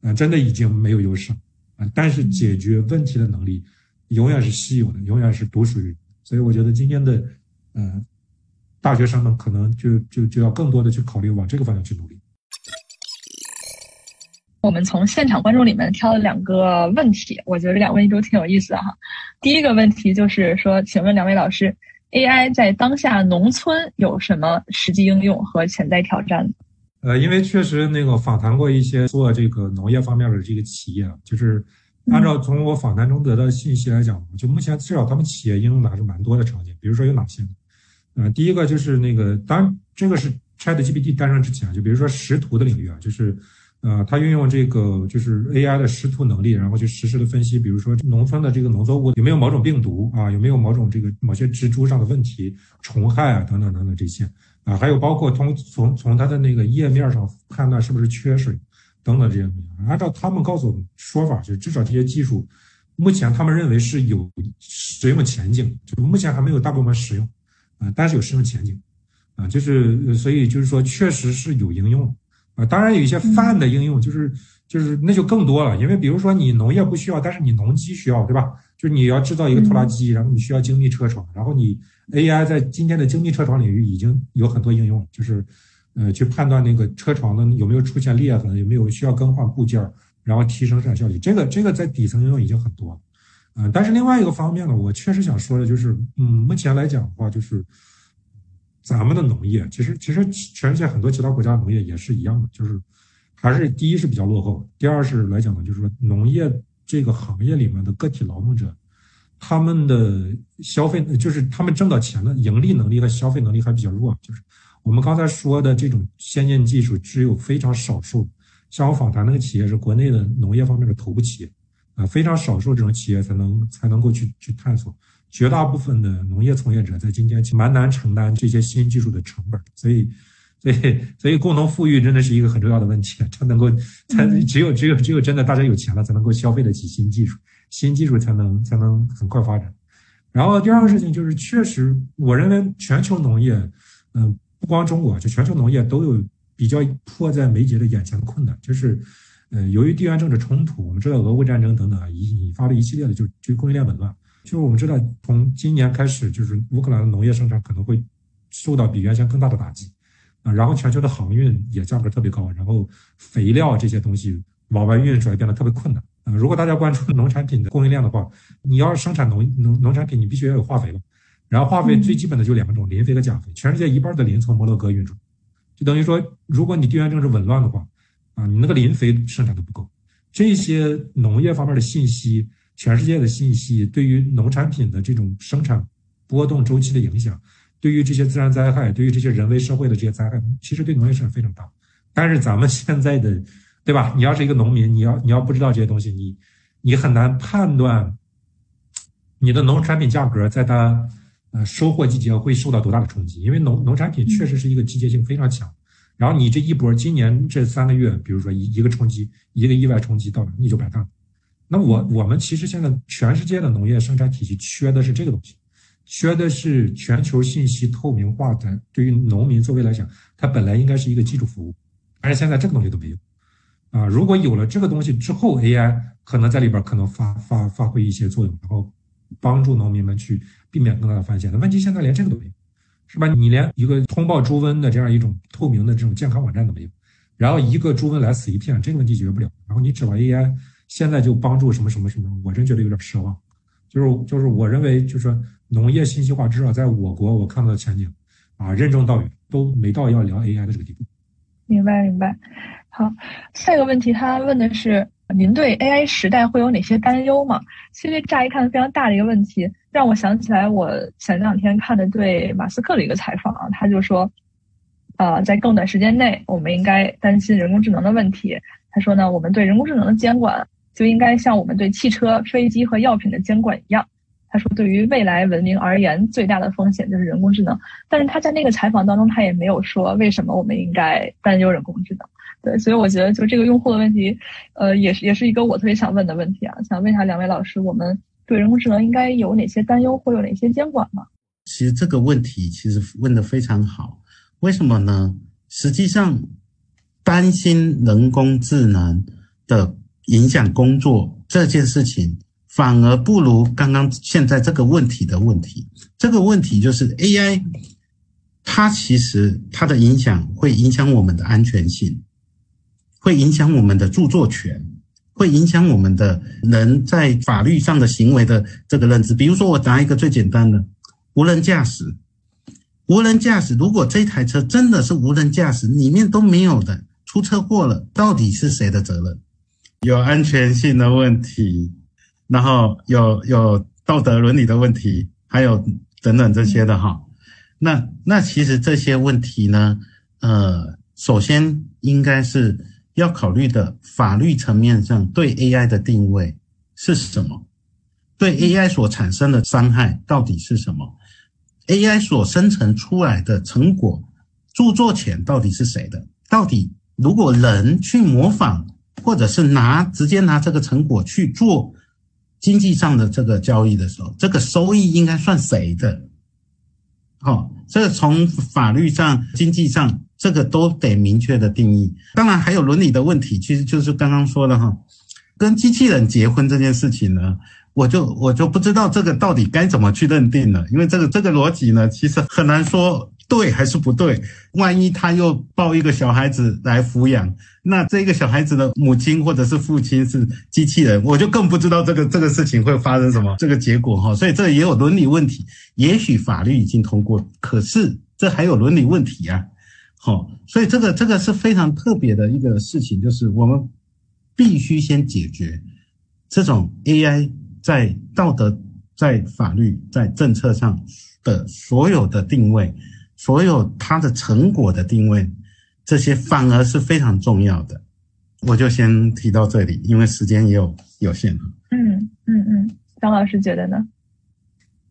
啊，真的已经没有优势啊。但是解决问题的能力，永远是稀有的，永远是独属于。所以我觉得今天的，呃，大学生们可能就就就要更多的去考虑往这个方向去努力。我们从现场观众里面挑了两个问题，我觉得这两个问题都挺有意思的哈。第一个问题就是说，请问两位老师。AI 在当下农村有什么实际应用和潜在挑战？呃，因为确实那个访谈过一些做这个农业方面的这个企业，就是按照从我访谈中得到的信息来讲，就目前至少他们企业应用的还是蛮多的场景。比如说有哪些呢？呃，第一个就是那个，当然这个是 ChatGPT 诞生之前，就比如说识图的领域啊，就是。呃，它运用这个就是 AI 的识图能力，然后去实时的分析，比如说农村的这个农作物有没有某种病毒啊，有没有某种这个某些植株上的问题、虫害啊等等等等这些啊，还有包括从从从它的那个叶面上判断是不是缺水等等这些东西。按照他们告诉我们说法，就至少这些技术目前他们认为是有使用前景，就目前还没有大规模使用啊，但是有使用前景啊，就是所以就是说确实是有应用。啊，当然有一些泛的应用，就是就是那就更多了，因为比如说你农业不需要，但是你农机需要，对吧？就是你要制造一个拖拉机，然后你需要精密车床，然后你 AI 在今天的精密车床领域已经有很多应用，就是呃去判断那个车床的有没有出现裂痕，有没有需要更换部件，然后提升生产效率。这个这个在底层应用已经很多，嗯，但是另外一个方面呢，我确实想说的就是，嗯，目前来讲的话，就是。咱们的农业其实，其实全世界很多其他国家农业也是一样的，就是还是第一是比较落后，第二是来讲呢，就是说农业这个行业里面的个体劳动者，他们的消费就是他们挣到钱的盈利能力和消费能力还比较弱，就是我们刚才说的这种先进技术，只有非常少数，像我访谈那个企业是国内的农业方面的头部企业，啊，非常少数这种企业才能才能够去去探索。绝大部分的农业从业者在今天蛮难承担这些新技术的成本，所以，所以，所以共同富裕真的是一个很重要的问题。它能够，才只有只有只有真的大家有钱了，才能够消费得起新技术，新技术才能才能很快发展。然后第二个事情就是，确实，我认为全球农业，嗯，不光中国，就全球农业都有比较迫在眉睫的眼前的困难，就是，呃，由于地缘政治冲突，我们知道俄乌战争等等引引发了一系列的就就供应链紊乱。就是我们知道，从今年开始，就是乌克兰的农业生产可能会受到比原先更大的打击啊。然后全球的航运也价格特别高，然后肥料这些东西往外运出来变得特别困难啊。如果大家关注农产品的供应链的话，你要生产农农农产品，你必须要有化肥了。然后化肥最基本的就两种，磷肥和钾肥。全世界一半的磷从摩洛哥运出，就等于说，如果你地缘政治紊乱的话，啊，你那个磷肥生产的不够。这些农业方面的信息。全世界的信息对于农产品的这种生产波动周期的影响，对于这些自然灾害，对于这些人为社会的这些灾害，其实对农业生产非常大。但是咱们现在的，对吧？你要是一个农民，你要你要不知道这些东西，你你很难判断你的农产品价格在它呃收获季节会受到多大的冲击，因为农农产品确实是一个季节性非常强。然后你这一波今年这三个月，比如说一一个冲击，一个意外冲击到了，你就白干了。那我我们其实现在全世界的农业生产体系缺的是这个东西，缺的是全球信息透明化的。对于农民作为来讲，它本来应该是一个基础服务，但是现在这个东西都没有。啊，如果有了这个东西之后，AI 可能在里边可能发发发挥一些作用，然后帮助农民们去避免更大的风险。那问题现在连这个都没有，是吧？你连一个通报猪瘟的这样一种透明的这种健康网站都没有，然后一个猪瘟来死一片，这个问题解决不了。然后你指望 AI？现在就帮助什么什么什么，我真觉得有点失望。就是就是，我认为就是农业信息化，至少在我国，我看到的前景啊，任重道远，都没到要聊 AI 的这个地步。明白明白。好，下一个问题，他问的是您对 AI 时代会有哪些担忧吗？其实乍一看非常大的一个问题，让我想起来我前两天看的对马斯克的一个采访，他就说，呃，在更短时间内，我们应该担心人工智能的问题。他说呢，我们对人工智能的监管。就应该像我们对汽车、飞机和药品的监管一样。他说，对于未来文明而言，最大的风险就是人工智能。但是他在那个采访当中，他也没有说为什么我们应该担忧人工智能。对，所以我觉得就这个用户的问题，呃，也是也是一个我特别想问的问题啊。想问一下两位老师，我们对人工智能应该有哪些担忧，或有哪些监管吗？其实这个问题其实问的非常好。为什么呢？实际上，担心人工智能的。影响工作这件事情，反而不如刚刚现在这个问题的问题。这个问题就是 AI，它其实它的影响会影响我们的安全性，会影响我们的著作权，会影响我们的人在法律上的行为的这个认知。比如说，我拿一个最简单的无人驾驶，无人驾驶，如果这台车真的是无人驾驶，里面都没有的，出车祸了，到底是谁的责任？有安全性的问题，然后有有道德伦理的问题，还有等等这些的哈。那那其实这些问题呢，呃，首先应该是要考虑的法律层面上对 AI 的定位是什么？对 AI 所产生的伤害到底是什么？AI 所生成出来的成果，著作权到底是谁的？到底如果人去模仿？或者是拿直接拿这个成果去做经济上的这个交易的时候，这个收益应该算谁的？好，这个从法律上、经济上，这个都得明确的定义。当然还有伦理的问题，其实就是刚刚说的哈，跟机器人结婚这件事情呢，我就我就不知道这个到底该怎么去认定了，因为这个这个逻辑呢，其实很难说。对还是不对？万一他又抱一个小孩子来抚养，那这个小孩子的母亲或者是父亲是机器人，我就更不知道这个这个事情会发生什么这个结果哈。所以这也有伦理问题。也许法律已经通过，可是这还有伦理问题啊。好，所以这个这个是非常特别的一个事情，就是我们必须先解决这种 AI 在道德、在法律、在政策上的所有的定位。所有它的成果的定位，这些反而是非常重要的。我就先提到这里，因为时间也有有限。嗯嗯嗯，张老师觉得呢？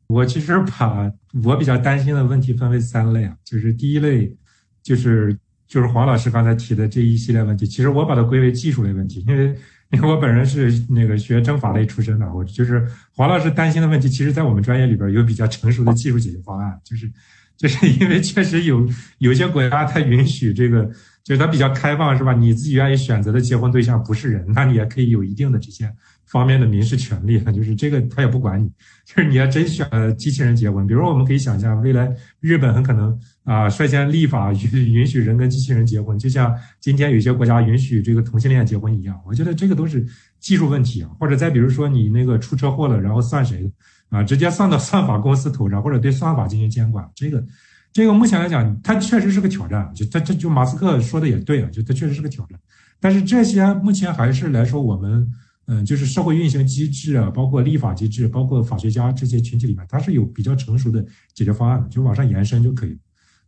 我其实把我比较担心的问题分为三类啊，就是第一类，就是就是黄老师刚才提的这一系列问题，其实我把它归为技术类问题，因为因为我本人是那个学政法类出身的，我就是黄老师担心的问题，其实在我们专业里边有比较成熟的技术解决方案，就是。就是因为确实有有些国家它允许这个，就是它比较开放，是吧？你自己愿意选择的结婚对象不是人，那你也可以有一定的这些方面的民事权利，就是这个他也不管你，就是你要真选机器人结婚，比如说我们可以想象，未来日本很可能啊率先立法允允许人跟机器人结婚，就像今天有些国家允许这个同性恋结婚一样。我觉得这个都是技术问题啊，或者再比如说你那个出车祸了，然后算谁的啊？直接算到算法公司头上，或者对算法进行监管，这个这个目前来讲，它确实是个挑战。就它这就马斯克说的也对啊，就它确实是个挑战。但是这些目前还是来说我们。嗯，就是社会运行机制啊，包括立法机制，包括法学家这些群体里面，它是有比较成熟的解决方案的，就往上延伸就可以。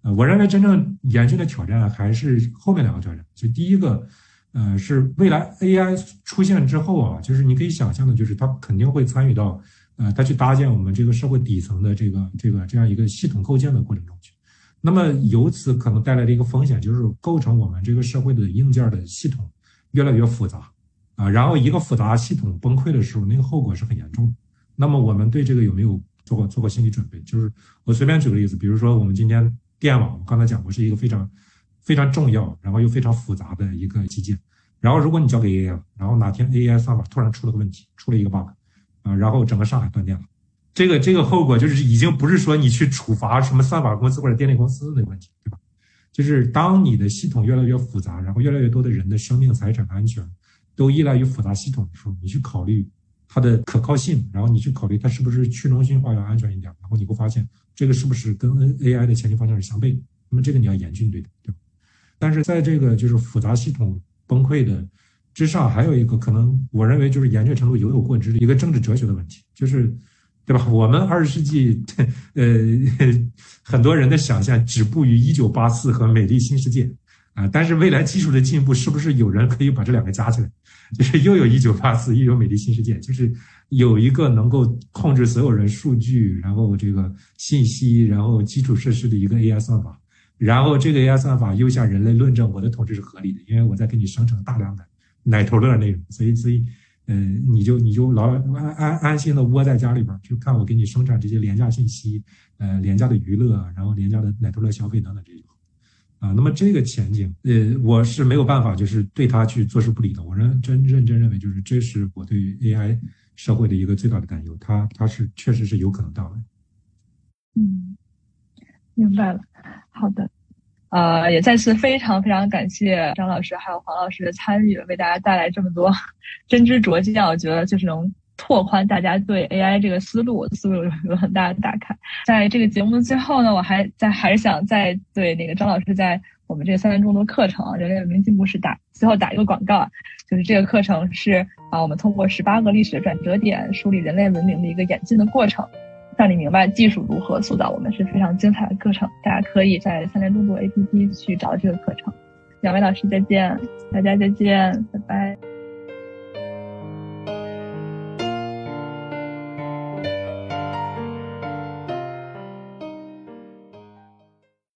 呃，我认为真正严峻的挑战还是后面两个挑战。就第一个，呃，是未来 AI 出现之后啊，就是你可以想象的，就是它肯定会参与到，呃，它去搭建我们这个社会底层的这个这个这样一个系统构建的过程中去。那么由此可能带来的一个风险，就是构成我们这个社会的硬件的系统越来越复杂。啊，然后一个复杂系统崩溃的时候，那个后果是很严重的。那么我们对这个有没有做过做过心理准备？就是我随便举个例子，比如说我们今天电网，刚才讲过是一个非常非常重要，然后又非常复杂的一个基建。然后如果你交给 AI，然后哪天 AI 算法突然出了个问题，出了一个 bug，啊，然后整个上海断电了，这个这个后果就是已经不是说你去处罚什么算法公司或者电力公司的问题，对吧？就是当你的系统越来越复杂，然后越来越多的人的生命财产安全。都依赖于复杂系统的时候，你去考虑它的可靠性，然后你去考虑它是不是去中心化要安全一点，然后你会发现这个是不是跟 N A I 的前进方向是相悖的？那么这个你要严峻对待，对吧？但是在这个就是复杂系统崩溃的之上，还有一个可能，我认为就是严峻程度犹有过之的一个政治哲学的问题，就是对吧？我们二十世纪，呃，很多人的想象止步于一九八四和美丽新世界。啊！但是未来技术的进步，是不是有人可以把这两个加起来？就是又有一九八四，又有美丽新世界，就是有一个能够控制所有人数据，然后这个信息，然后基础设施的一个 AI 算法，然后这个 AI 算法又向人类论证我的统治是合理的，因为我在给你生成大量的奶头乐那种，所以所以，嗯，你就你就老安安安心的窝在家里边，就看我给你生产这些廉价信息，呃，廉价的娱乐，然后廉价的奶头乐消费等等这些。啊，那么这个前景，呃，我是没有办法，就是对他去坐视不理的。我认真认真认为，就是这是我对 AI 社会的一个最大的担忧。它它是确实是有可能到来。嗯，明白了。好的，呃，也再次非常非常感谢张老师还有黄老师的参与，为大家带来这么多真知灼见。我觉得就是能。拓宽大家对 AI 这个思路，思路有很大的打开。在这个节目的最后呢，我还在还是想再对那个张老师在我们这三年中的课程《人类文明进步史》打最后打一个广告，就是这个课程是啊，我们通过十八个历史的转折点，梳理人类文明的一个演进的过程，让你明白技术如何塑造我们，是非常精彩的课程。大家可以在三联中读 APP 去找这个课程。两位老师再见，大家再见，拜拜。